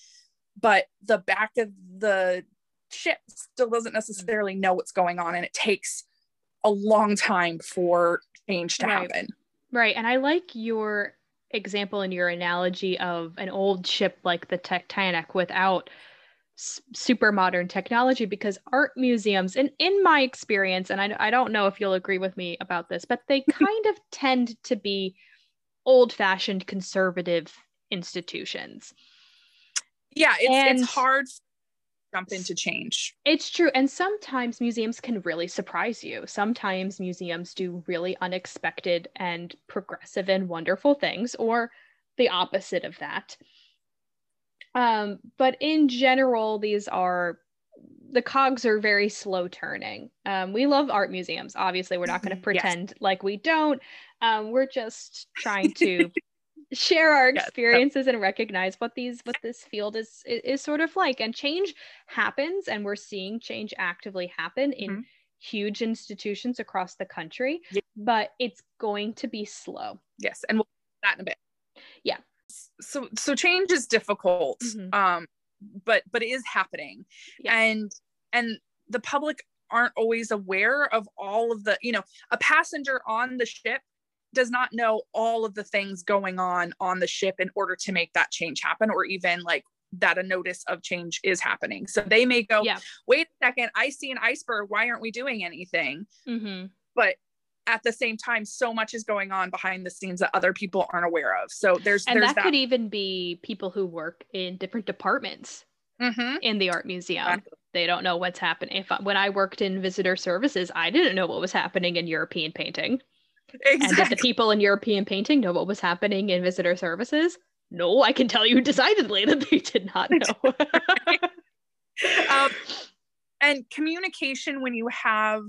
but the back of the ship still doesn't necessarily know what's going on and it takes a long time for change to Right. happen Right. And I like your example and your analogy of an old ship like the Titanic without super modern technology because art museums, and in my experience, and I, I don't know if you'll agree with me about this, but they kind of tend to be old fashioned conservative institutions. yeah it's, And- it's hard to jump into change It's true. And sometimes museums can really surprise you. Sometimes museums do really unexpected and progressive and wonderful things, or the opposite of that. Um, but in general, these are the cogs are very slow turning. Um, we love art museums. Obviously, we're not going to Mhm. Yes. pretend like we don't. Um, we're just trying to share our Yes. experiences and recognize what these what this field is, is is sort of like. And change happens, and we're seeing change actively happen in Mhm. huge institutions across the country. Yeah. But it's going to be slow. yes and we'll that in a bit Yeah. So so change is difficult Mhm. um but but it is happening Yeah. and and the public aren't always aware of all of the you know a passenger on the ship does not know all of the things going on on the ship in order to make that change happen or even like that a notice of change is happening so they may go Yeah. wait a second i see an iceberg why aren't we doing anything Mm-hmm. but at the same time so much is going on behind the scenes that other people aren't aware of so there's And there's that, could even be people who work in different departments Mhm. in the art museum. Exactly. They don't know what's happening. If when I worked in visitor services, I didn't know what was happening in European painting. Exactly. And did the people in European painting know what was happening in visitor services? No, I can tell you decidedly that they did not know. um, and communication when you have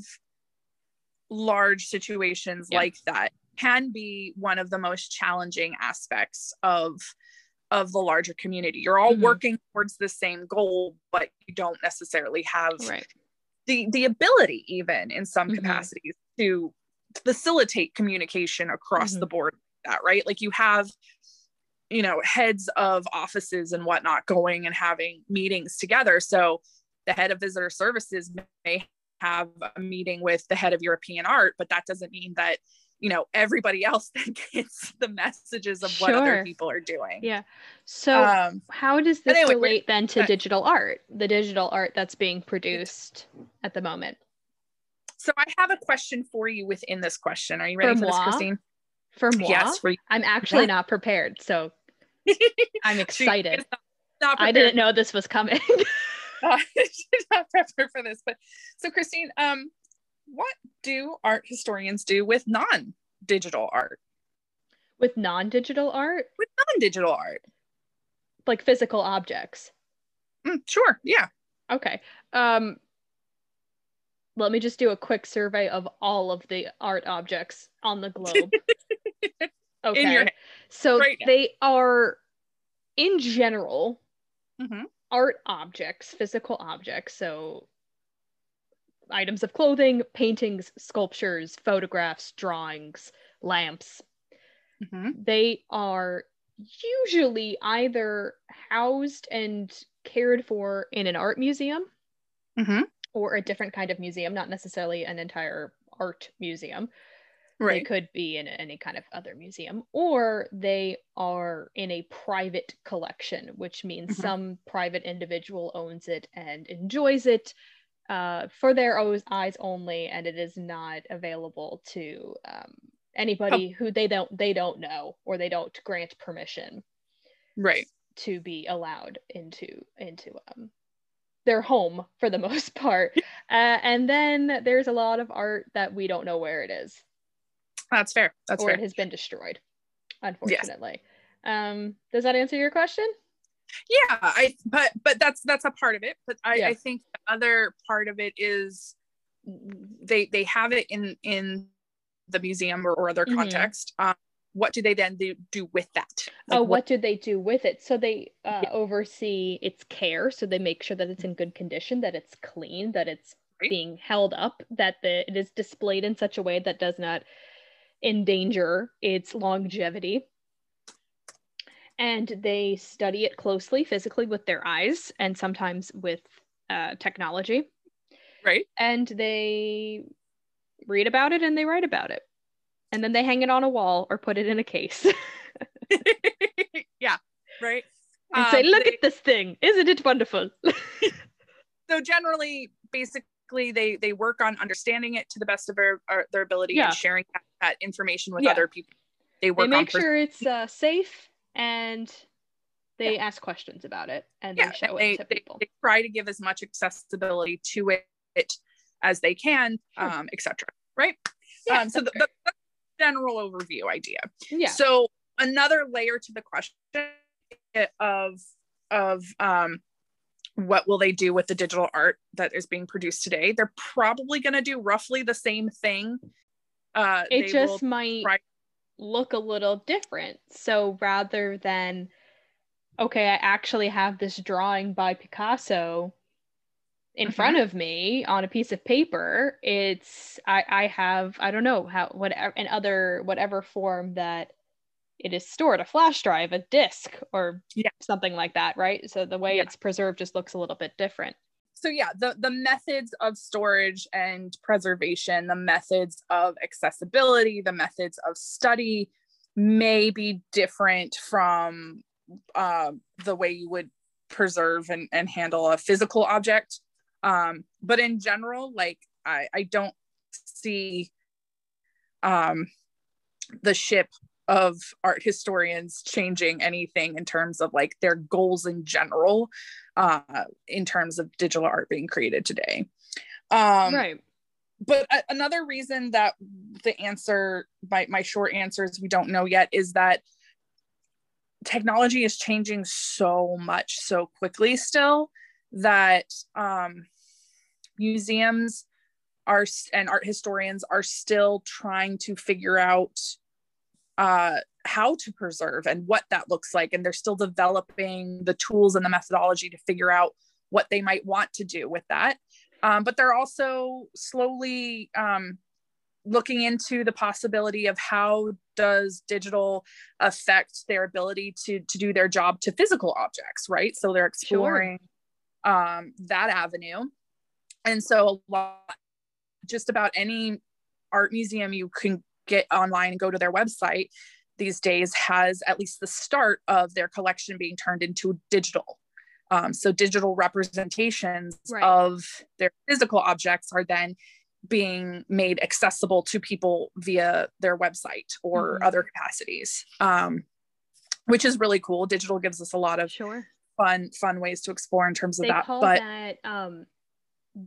large situations Yeah. like that can be one of the most challenging aspects of of the larger community you're all Mhm. working towards the same goal but you don't necessarily have right. the the ability even in some Mhm. capacities to facilitate communication across Mhm. the board like that right like you have you know heads of offices and whatnot going and having meetings together so the head of visitor services may have a meeting with the head of european art but that doesn't mean that you know everybody else then gets the messages of what Sure. other people are doing Yeah. So um how does this anyway, relate then to uh, digital art, the digital art that's being produced at the moment? so i have a question for you within this question are you ready For for, this christine For moi, yes for you I'm actually Yeah. not prepared, so I'm excited. not- not I didn't know this was coming. she's not prepared for this. But so, Christine, um, what do art historians do with non-digital art? With non-digital art, With non-digital art? like physical objects. Mm, sure, yeah. Okay. Um let me just do a quick survey of all of the art objects on the globe. Okay. In your head. so right they are in general Mhm. Art objects, physical objects. So items of clothing, paintings, sculptures, photographs, drawings, lamps. Mhm. They are usually either housed and cared for in an art museum Mhm. or a different kind of museum, not necessarily an entire art museum. They could be in any kind of other museum, or they are in a private collection, which means Mhm. some private individual owns it and enjoys it uh, for their eyes only, and it is not available to um, anybody who they don't they don't know or they don't grant permission Right. to be allowed into into um, their home for the most part. Uh, and then there's a lot of art that we don't know where it is That's fair. That's or fair. it has been destroyed, unfortunately. Um, does that answer your question? yeah i but but that's that's a part of it but i Yeah. i think the other part of it is they they have it in in the museum or, or other Mhm. context um what do they then do, do with that Like, oh, what, do they do with it? So they uh, Yeah. oversee its care. So they make sure that it's in good condition, that it's clean, that it's Right. being held up, that the, it is displayed in such a way that does not endanger its longevity. And they study it closely, physically with their eyes, and sometimes with uh, technology. right And they read about it and they write about it. And then they hang it on a wall or put it in a case. yeah right and say, Um, look they- at this thing. Isn't it wonderful? so generally basically they they work on understanding it to the best of their uh, their ability Yeah. and sharing that, that information with Yeah. other people they they work on make sure it's uh, safe and they ask questions about it and yeah they show they, it to they, people. they try to give as much accessibility to it, as they can Sure. um etc right Yeah, um so the, that's the, the general overview idea yeah. so another layer to the question of of um what will they do with the digital art that is being produced today they're probably going to do roughly the same thing uh it just might try- look a little different. So rather than, okay, I actually have this drawing by Picasso in Mhm. front of me on a piece of paper, it's I, I have I don't know how whatever and other whatever form that it is stored, a flash drive, a disk, or Yeah. something like that, right? So the way Yeah. it's preserved just looks a little bit different. So yeah the the methods of storage and preservation the methods of accessibility the methods of study may be different from uh, the way you would preserve and, and handle a physical object. Um, but in general like i i don't see um the ship of art historians changing anything in terms of like their goals in general uh in terms of digital art being created today um right. but a- another reason that the answer my, my short answer is we don't know yet is that technology is changing so much so quickly still that um, museums are and art historians are still trying to figure out uh, how to preserve and what that looks like. And they're still developing the tools and the methodology to figure out what they might want to do with that. Um, but they're also slowly um, looking into the possibility of how does digital affect their ability to to do their job to physical objects right? So they're exploring sure. um, that avenue. And so a lot just about any art museum you can get online and go to their website these days has at least the start of their collection being turned into digital. Um, so digital representations right. of their physical objects are then being made accessible to people via their website or mm-hmm. other capacities. Um, which is really cool. Digital gives us a lot of sure. fun fun ways to explore in terms of they that but that um,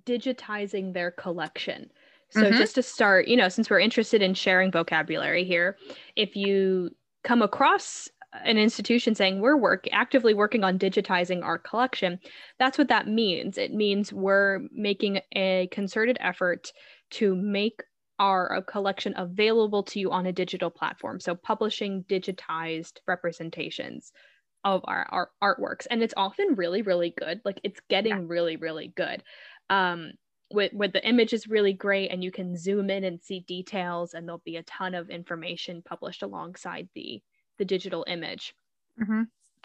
digitizing their collection so mm-hmm. just to start you know since we're interested in sharing vocabulary here if you come across an institution saying we're work actively working on digitizing our collection that's what that means. It means we're making a concerted effort to make our collection available to you on a digital platform. So publishing digitized representations of our, our artworks. And it's often really really good. Like it's getting yeah. really really good. Um with with the image is really great and you can zoom in and see details and there'll be a ton of information published alongside the the digital image, mm-hmm.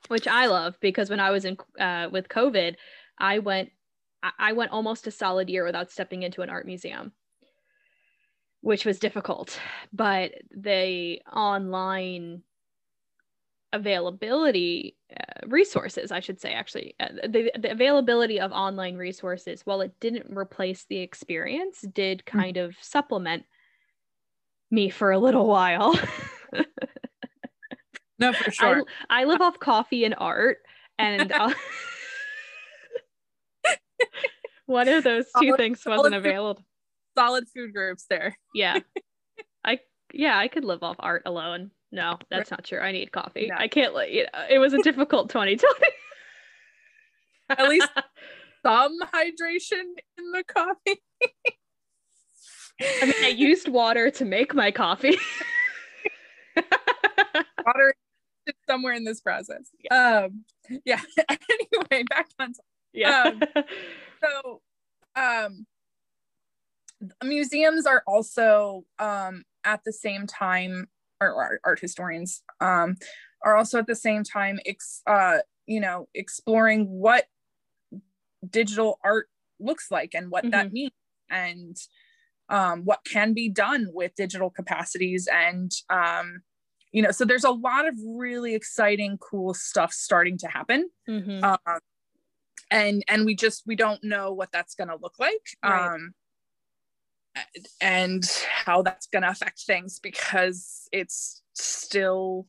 which I love because when I was in uh, with COVID, I went I went almost a solid year without stepping into an art museum, which was difficult. But the online availability uh, resources, I should say, actually, uh, the, the availability of online resources, while it didn't replace the experience, did mm. kind mm-hmm. of supplement me for a little while. No, for sure. I, I live off coffee and art, and one of those two solid, things wasn't available. Solid food groups there. Yeah, I yeah I could live off art alone. No, that's not true. I need coffee. No. I can't let you know. It was a difficult 2020. At least some hydration in the coffee. I mean, I used water to make my coffee. water somewhere in this process. Yeah. Um, yeah. anyway, back on. Yeah. Um, so, um, museums are also um, at the same time, or, art historians um, are also at the same time, ex, uh, you know, exploring what digital art looks like and what mm-hmm. that means and um, what can be done with digital capacities and um, you know so there's a lot of really exciting cool stuff starting to happen mm-hmm. um, and and we just we don't know what that's going to look like right. um and how that's going to affect things because it's still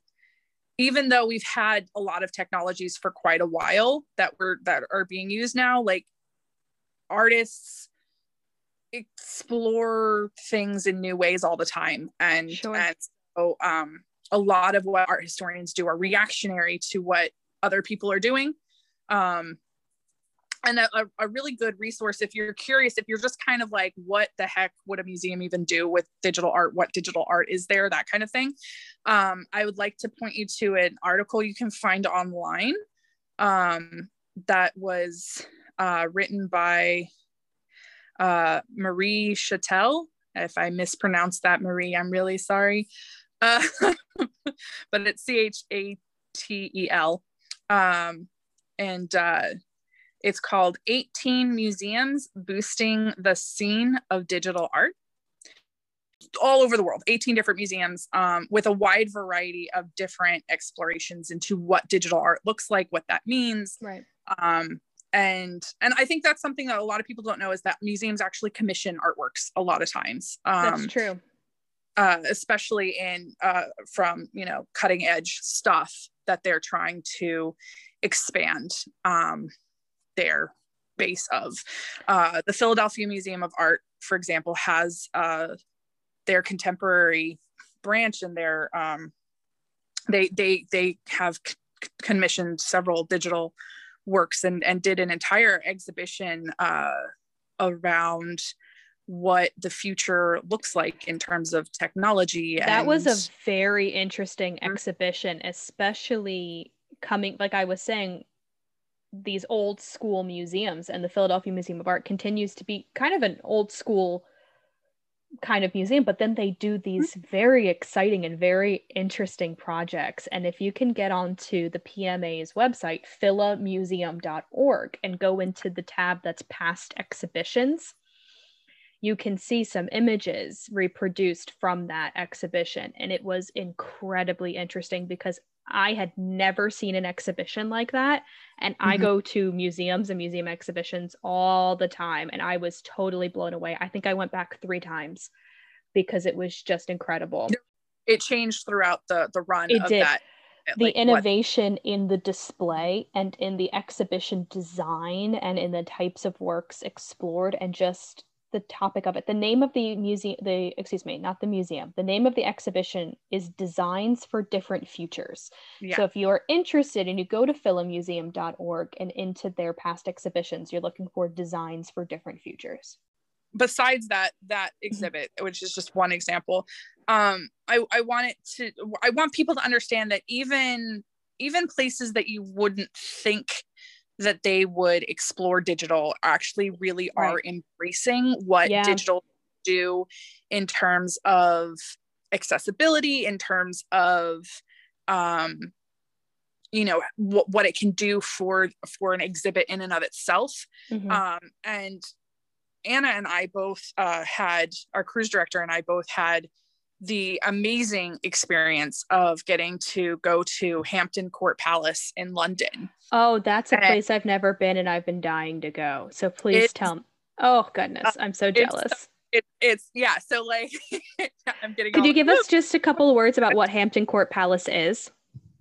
even though we've had a lot of technologies for quite a while that were that are being used now like artists explore things in new ways all the time and sure. and so um a lot of what art historians do are reactionary to what other people are doing. Um, and a, a, really good resource if you're curious, if you're just kind of like, what the heck would a museum even do with digital art? What digital art is there? That kind of thing. Um, I would like to point you to an article you can find online um, that was uh, written by uh, Marie chatel If I mispronounced that, Marie, I'm really sorry. Uh, but it's C H A T E L. Um, and uh, it's called 18 Museums Boosting the Scene of Digital Art. All over the world, 18 different museums um, with a wide variety of different explorations into what digital art looks like, what that means. Right. Um, and and I think that's something that a lot of people don't know is that museums actually commission artworks a lot of times. Um, that's true uh, especially in uh, from you know cutting edge stuff that they're trying to expand um, their base of. Uh, the Philadelphia Museum of Art, for example, has uh, their contemporary branch and their um, they they they have c- commissioned several digital works and and did an entire exhibition uh, around what the future looks like in terms of technology. That and... was a very interesting mm-hmm. exhibition, especially coming, like I was saying, these old school museums and the Philadelphia Museum of Art continues to be kind of an old school kind of museum, but then they do these mm-hmm. very exciting and very interesting projects. And if you can get onto the PMA's website, philamuseum.org, and go into the tab that's past exhibitions, you can see some images reproduced from that exhibition. And it was incredibly interesting because I had never seen an exhibition like that. And mm-hmm. I go to museums and museum exhibitions all the time. And I was totally blown away. I think I went back three times because it was just incredible. It changed throughout the, the run it of did. that. The like, innovation what? in the display and in the exhibition design and in the types of works explored and just the topic of it. The name of the museum, the excuse me, not the museum. The name of the exhibition is Designs for Different Futures. Yeah. So if you're interested and you go to philamuseum.org and into their past exhibitions, you're looking for designs for different futures. Besides that that mm-hmm. exhibit, mm-hmm. which is just one example, um, I I want it to I want people to understand that even even places that you wouldn't think that they would explore digital actually really right. are embracing what yeah. digital do in terms of accessibility in terms of um you know what, what it can do for for an exhibit in and of itself mm-hmm. um and anna and i both uh had our cruise director and i both had the amazing experience of getting to go to Hampton Court Palace in London. Oh, that's a and place I've never been and I've been dying to go. So please tell me. Oh goodness, I'm so jealous. It, it's yeah. So like, I'm getting. Could you give us just a couple of words about what Hampton Court Palace is?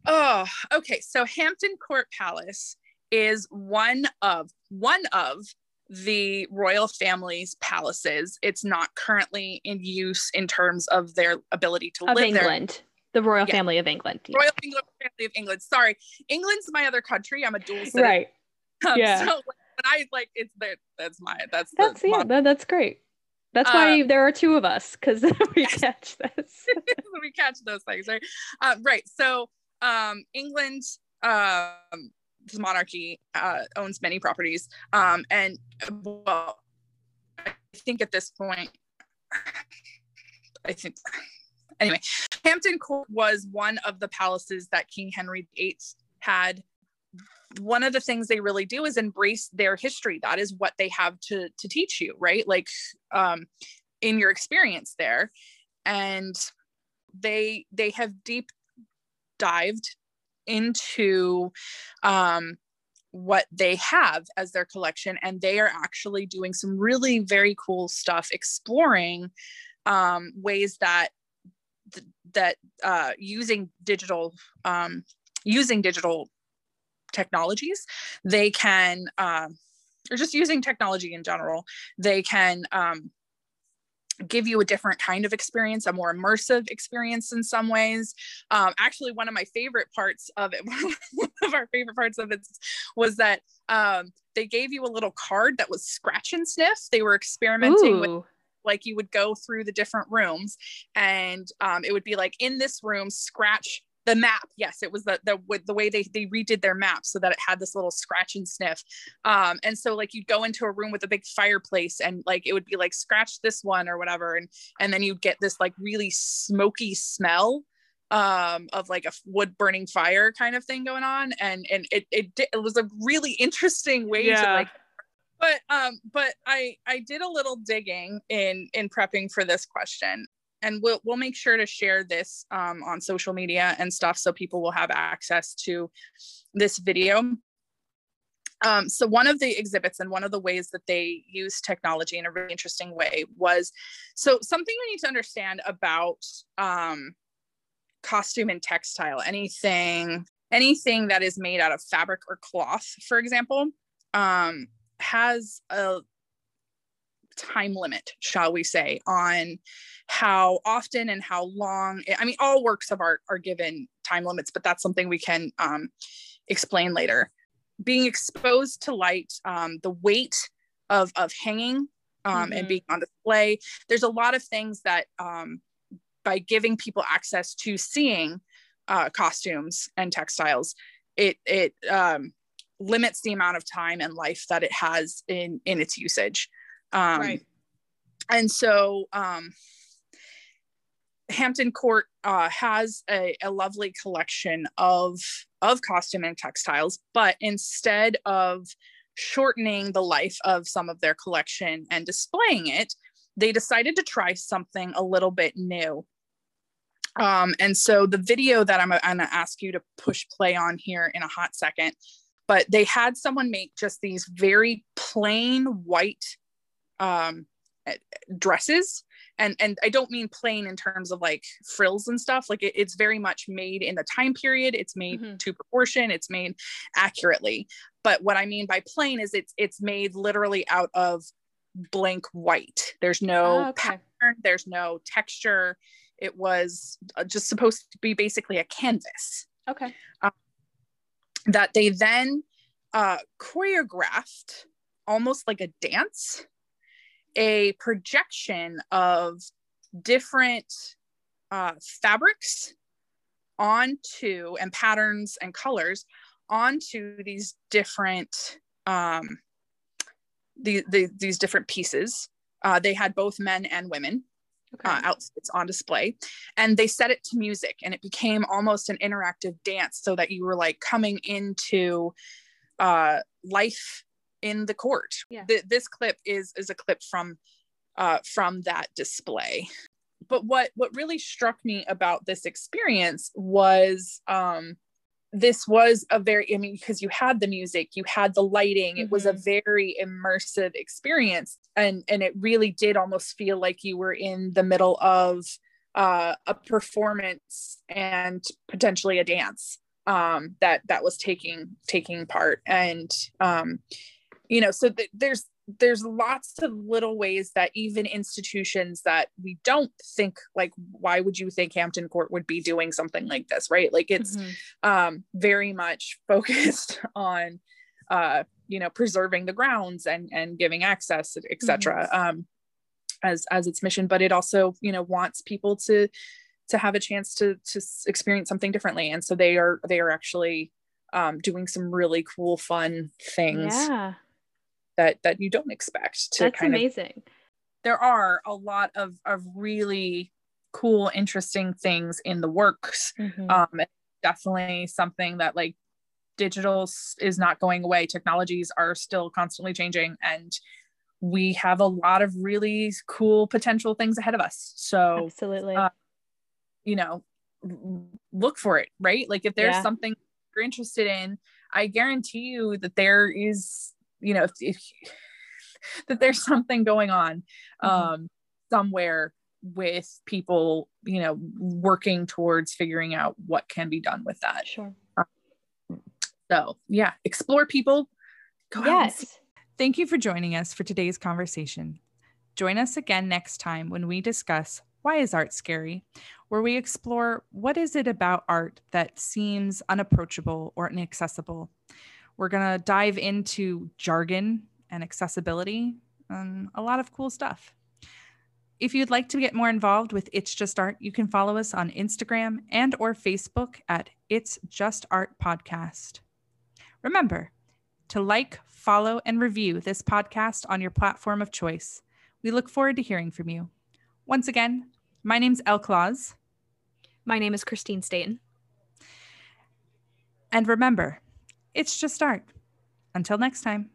Oh, okay. So Hampton Court Palace is one of one of the royal family's palaces. It's not currently in use in terms of their ability to live of live England. there. The royal yeah. family of England. Yeah. Royal England, family of England. Sorry, England's my other country. I'm a dual citizen. Right. Um, yeah. So, but I like it's there. That's my. That's that's yeah. That, that's great. That's why um, there are two of us because we catch this. we catch those things, right? Uh, right. So, um, England, um, the monarchy uh, owns many properties, um, and well, I think at this point, I think anyway, Hampton Court was one of the palaces that King Henry VIII had. One of the things they really do is embrace their history. That is what they have to to teach you, right? Like um, in your experience there, and they they have deep dived into um, what they have as their collection and they are actually doing some really very cool stuff exploring um, ways that that uh, using digital um, using digital technologies they can uh, or just using technology in general they can um, give you a different kind of experience, a more immersive experience in some ways. Um, actually, one of my favorite parts of it, one of our favorite parts of it was that um, they gave you a little card that was scratch and sniff. They were experimenting Ooh. with like you would go through the different rooms and um, it would be like in this room scratch the map. Yes it was the the the way they they redid their map so that it had this little scratch and sniff. Um and so like you'd go into a room with a big fireplace and like it would be like scratch this one or whatever and and then you'd get this like really smoky smell um of like a wood burning fire kind of thing going on. And and it it, it was a really interesting way yeah. to like but um but i i did a little digging in in prepping for this question and we'll we'll make sure to share this um, on social media and stuff so people will have access to this video. Um, so one of the exhibits and one of the ways that they use technology in a really interesting way was so something we need to understand about um, costume and textile anything anything that is made out of fabric or cloth for example um, has a time limit, shall we say, on how often and how long. I mean, all works of art are given time limits, but that's something we can um, explain later. Being exposed to light, um, the weight of, of hanging um, mm-hmm. and being on display, there's a lot of things that um, by giving people access to seeing uh, costumes and textiles, it, it um, limits the amount of time and life that it has in, in its usage. Um, right. and so um, Hampton Court uh, has a, a, lovely collection of of costume and textiles, but instead of shortening the life of some of their collection and displaying it, they decided to try something a little bit new. Um, and so the video that I'm, I'm gonna ask you to push play on here in a hot second, but they had someone make just these very plain white um, eh, dresses. And and i don't mean plain in terms of like frills and stuff. Like it, it's very much made in the time period. It's made mm-hmm. to proportion. It's made accurately. But what i mean by plain is it's it's made literally out of blank white. There's no oh, okay. pattern. There's no texture. It was uh, just supposed to be basically a canvas. Okay. Um, that they then uh, choreographed almost like a dance a projection of different uh, fabrics onto and patterns and colors onto these different um, the, the, these different pieces. Uh, they had both men and women okay. uh, outfits on display, and they set it to music, and it became almost an interactive dance, so that you were like coming into uh, life in the court. Yeah. The, this clip is is a clip from uh, from that display. But what what really struck me about this experience was um, this was a very i mean because you had the music you had the lighting it mm-hmm. was a mm-hmm. very immersive experience and and it really did almost feel like you were in the middle of uh, a performance and potentially a dance um, that that was taking taking part and um, you know so th- there's there's lots of little ways that even institutions that we don't think like why would you think hampton court would be doing something like this right like it's mm-hmm. um very much focused on uh you know preserving the grounds and and giving access etc mm-hmm. um as as its mission but it also you know wants people to to have a chance to to experience something differently and so they are they are actually um doing some really cool fun things yeah that that you don't expect to that's amazing of, there are a lot of of really cool interesting things in the works. Mm-hmm. um definitely something that like digital is not going away. Technologies are still constantly changing and we have a lot of really cool potential things ahead of us. So absolutely. uh, you know look for it right? Like if there's yeah. something you're interested in i guarantee you that there is you know if, if that there's something going on mm-hmm. um somewhere with people you know working towards figuring out what can be done with that. Sure. Um, so yeah explore people. Go yes. thank you for joining us for today's conversation. Join us again next time when we discuss why is art scary where we explore what is it about art that seems unapproachable or inaccessible we're going to dive into jargon and accessibility and a lot of cool stuff. If you'd like to get more involved with It's Just Art, you can follow us on Instagram and or Facebook at It's Just Art Podcast. Remember to like, follow, and review this podcast on your platform of choice. We look forward to hearing from you. Once again, my name's Elle Claus. My name is Christine Staten. And remember, it's just art. Until next time.